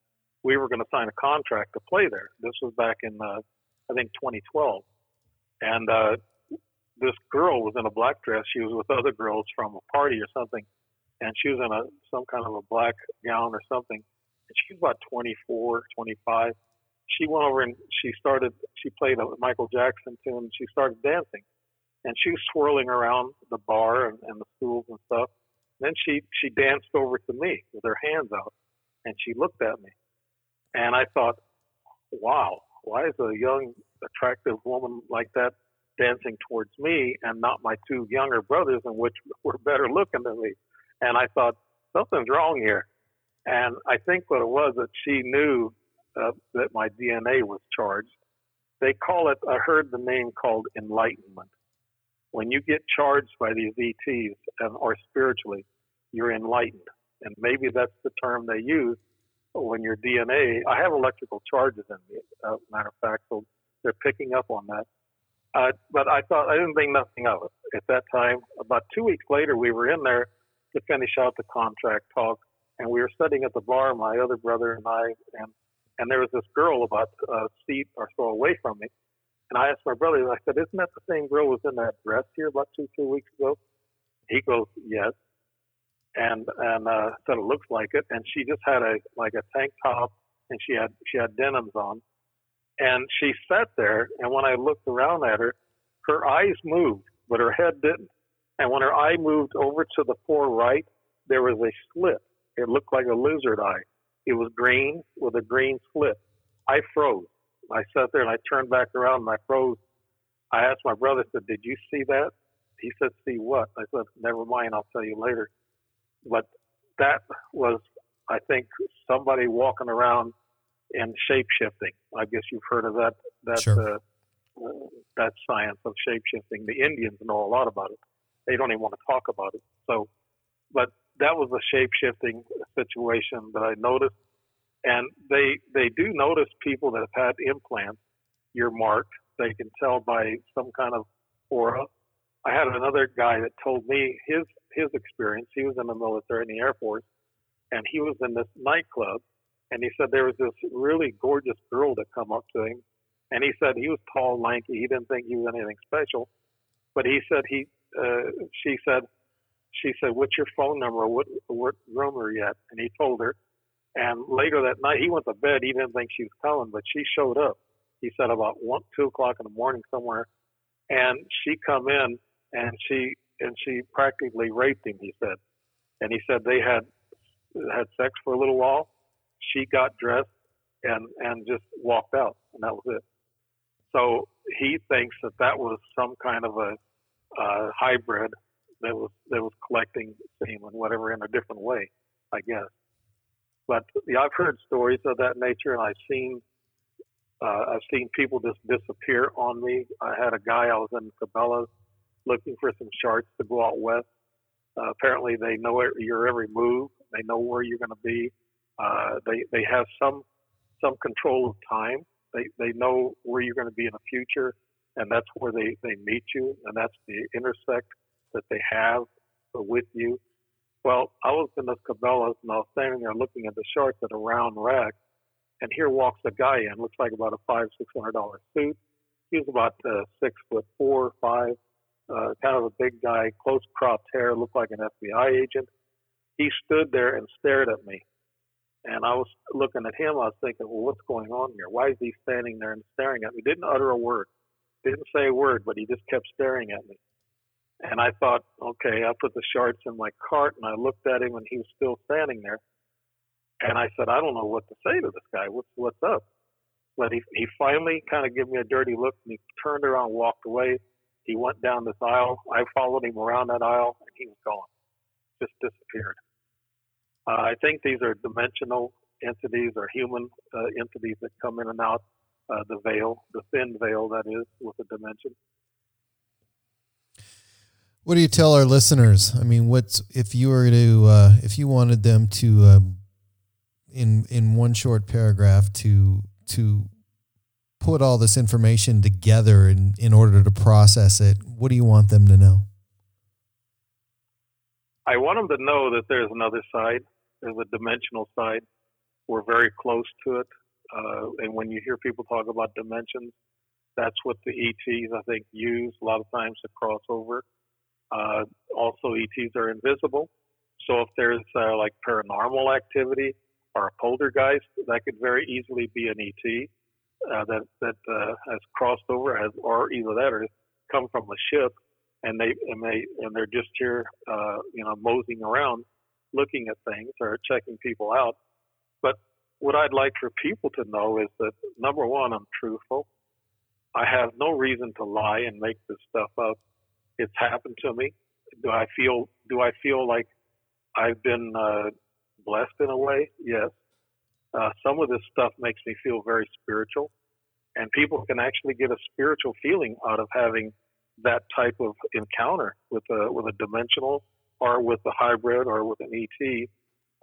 we were going to sign a contract to play there. This was back in, uh, I think, 2012, and uh, this girl was in a black dress. She was with other girls from a party or something, and she was in a some kind of a black gown or something. And she was about 24, 25. She went over and she started. She played a Michael Jackson tune. She started dancing, and she was swirling around the bar and, and the stools and stuff. Then she she danced over to me with her hands out, and she looked at me, and I thought, wow, why is a young attractive woman like that dancing towards me and not my two younger brothers, in which were better looking than me? And I thought something's wrong here. And I think what it was that she knew uh, that my DNA was charged. They call it. I heard the name called enlightenment. When you get charged by these ETs and, or spiritually, you're enlightened, and maybe that's the term they use when your DNA. I have electrical charges in me, uh, matter of fact, so they're picking up on that. Uh, but I thought I didn't think nothing of it at that time. About two weeks later, we were in there to finish out the contract talk, and we were sitting at the bar, my other brother and I, and and there was this girl about a seat or so away from me. And I asked my brother, I said, "Isn't that the same girl who was in that dress here about two, three weeks ago?" He goes, "Yes." And and uh, said it looks like it. And she just had a like a tank top, and she had she had denims on, and she sat there. And when I looked around at her, her eyes moved, but her head didn't. And when her eye moved over to the far right, there was a slit. It looked like a lizard eye. It was green with a green slit. I froze. I sat there and I turned back around and I froze. I asked my brother, I said, Did you see that? He said, See what? I said, Never mind, I'll tell you later. But that was, I think, somebody walking around and shape shifting. I guess you've heard of that that Sure. uh, uh, that science of shape shifting. The Indians know a lot about it. They don't even want to talk about it. So, but that was a shape shifting situation that I noticed. And they they do notice people that have had implants. You're marked. They can tell by some kind of aura. I had another guy that told me his his experience. He was in the military in the Air Force, and he was in this nightclub, and he said there was this really gorgeous girl that come up to him, and he said he was tall, lanky. He didn't think he was anything special, but he said he uh, she said she said, "What's your phone number? What what room are you at?" And he told her. And later that night, he went to bed. He didn't think she was coming, but she showed up. He said about one, two o'clock in the morning somewhere, and she come in and she and she practically raped him. He said, and he said they had had sex for a little while. She got dressed and and just walked out, and that was it. So he thinks that that was some kind of a uh, hybrid that was that was collecting semen, whatever, in a different way, I guess. But yeah, I've heard stories of that nature, and I've seen uh, I've seen people just disappear on me. I had a guy I was in Cabela's looking for some sharks to go out west. Uh, apparently, they know your every move. They know where you're going to be. Uh, they they have some some control of time. They they know where you're going to be in the future, and that's where they they meet you, and that's the intersect that they have with you. Well, I was in this Cabela's and I was standing there looking at the shorts at a round rack, and here walks a guy in, looks like about a five six hundred dollar suit. He was about uh, six foot four, five, uh, kind of a big guy, close cropped hair, looked like an FBI agent. He stood there and stared at me, and I was looking at him. I was thinking, well, what's going on here? Why is he standing there and staring at me? Didn't utter a word, didn't say a word, but he just kept staring at me. And I thought, okay, I put the shorts in my cart and I looked at him and he was still standing there. And I said, I don't know what to say to this guy. What's what's up? But he he finally kind of gave me a dirty look and he turned around, walked away. He went down this aisle. I followed him around that aisle and he was gone, just disappeared. Uh, I think these are dimensional entities or human uh, entities that come in and out uh, the veil, the thin veil that is with the dimension. What do you tell our listeners? I mean, what's if you were to uh, if you wanted them to uh, in in one short paragraph to to put all this information together in, in order to process it, what do you want them to know? I want them to know that there's another side. There's a dimensional side. We're very close to it. Uh, and when you hear people talk about dimensions, That's what the ETs I think use a lot of times to cross over. Uh, also, ETs are invisible, so if there's uh, like paranormal activity or a poltergeist, that could very easily be an ET uh, that that uh, has crossed over, has or either that or come from a ship, and they and they and they're just here, uh, you know, moseying around, looking at things or checking people out. But what I'd like for people to know is that number one, I'm truthful. I have no reason to lie and make this stuff up. It's happened to me. Do I feel do I feel like I've been uh, blessed in a way? Yes. Uh, some of this stuff makes me feel very spiritual, and people can actually get a spiritual feeling out of having that type of encounter with a with a dimensional or with a hybrid or with an ET.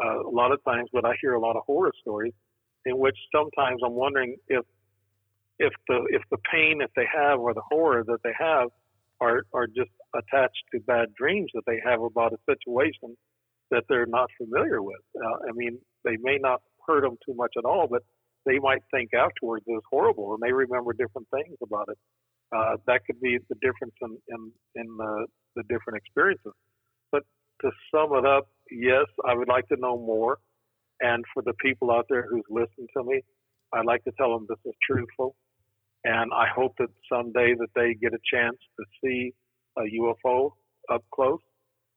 Uh, a lot of times, but I hear a lot of horror stories in which sometimes I'm wondering if if the if the pain that they have or the horror that they have are are just attached to bad dreams that they have about a situation that they're not familiar with. Uh, I mean, they may not hurt them too much at all, but they might think afterwards it was horrible and they remember different things about it. Uh, that could be the difference in in, in the, the different experiences. But to sum it up, yes, I would like to know more. And for the people out there who's listened to me, I'd like to tell them this is truthful. And I hope that someday that they get a chance to see a UFO up close.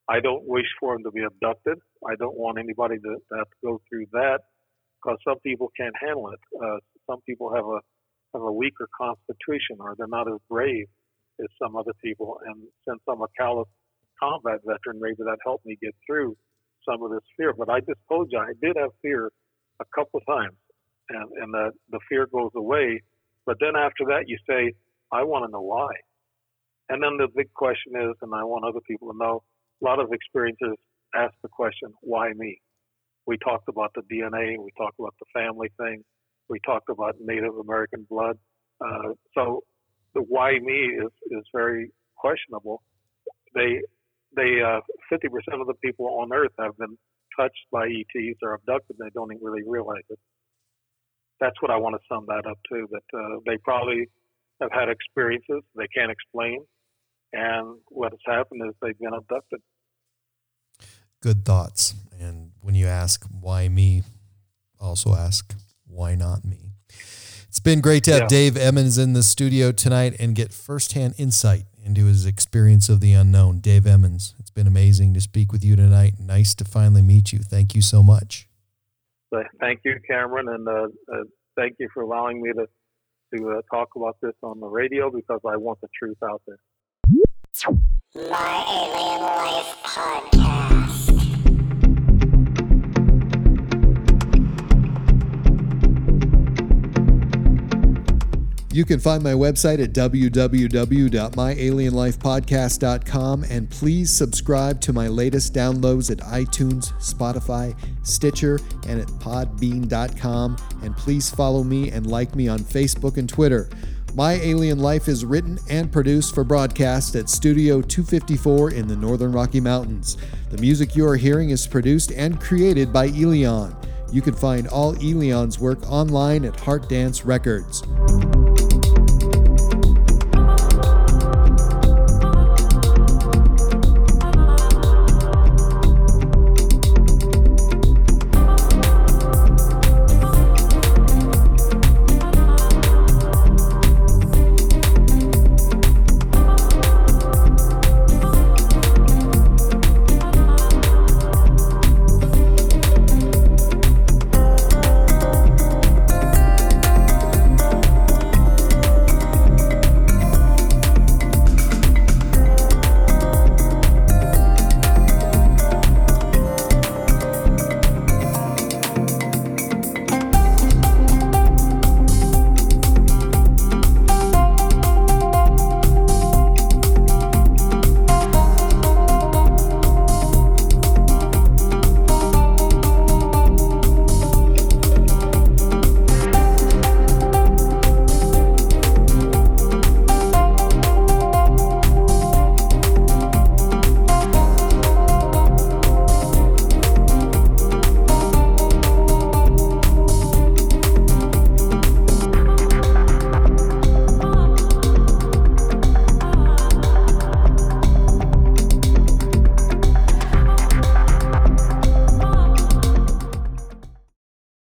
I don't wish for them to be abducted. I don't want anybody to, to have to go through that because some people can't handle it. Uh, some people have a have a weaker constitution or they're not as brave as some other people. And since I'm a callous combat veteran, maybe that helped me get through some of this fear. But I just told you I did have fear a couple of times, and and the the fear goes away. But then after that, you say, I want to know why. And then the big question is, and I want other people to know, a lot of experiences ask the question, why me? We talked about the DNA, we talked about the family thing, we talked about Native American blood. Uh, so the why me is, is very questionable. They, they, uh, 50% of the people on Earth have been touched by ETs or abducted. and They don't even really realize it. That's what I want to sum that up to. That uh, they probably have had experiences they can't explain, and what has happened is they've been abducted. Good thoughts. And when you ask why me, also ask why not me. It's been great to have yeah. Dave Emmons in the studio tonight and get firsthand insight into his experience of the unknown. Dave Emmons, it's been amazing to speak with you tonight. Nice to finally meet you. Thank you so much. Thank you, Cameron, and uh, uh, thank you for allowing me to to uh, talk about this on the radio because I want the truth out there. My Alien Life Podcast. You can find my website at www.myalienlifepodcast.com and please subscribe to my latest downloads at iTunes, Spotify, Stitcher, and at podbean.com. And please follow me and like me on Facebook and Twitter. My Alien Life is written and produced for broadcast at Studio 254 in the Northern Rocky Mountains. The music you are hearing is produced and created by ELEON. You can find all ELEON's work online at Heart Dance Records.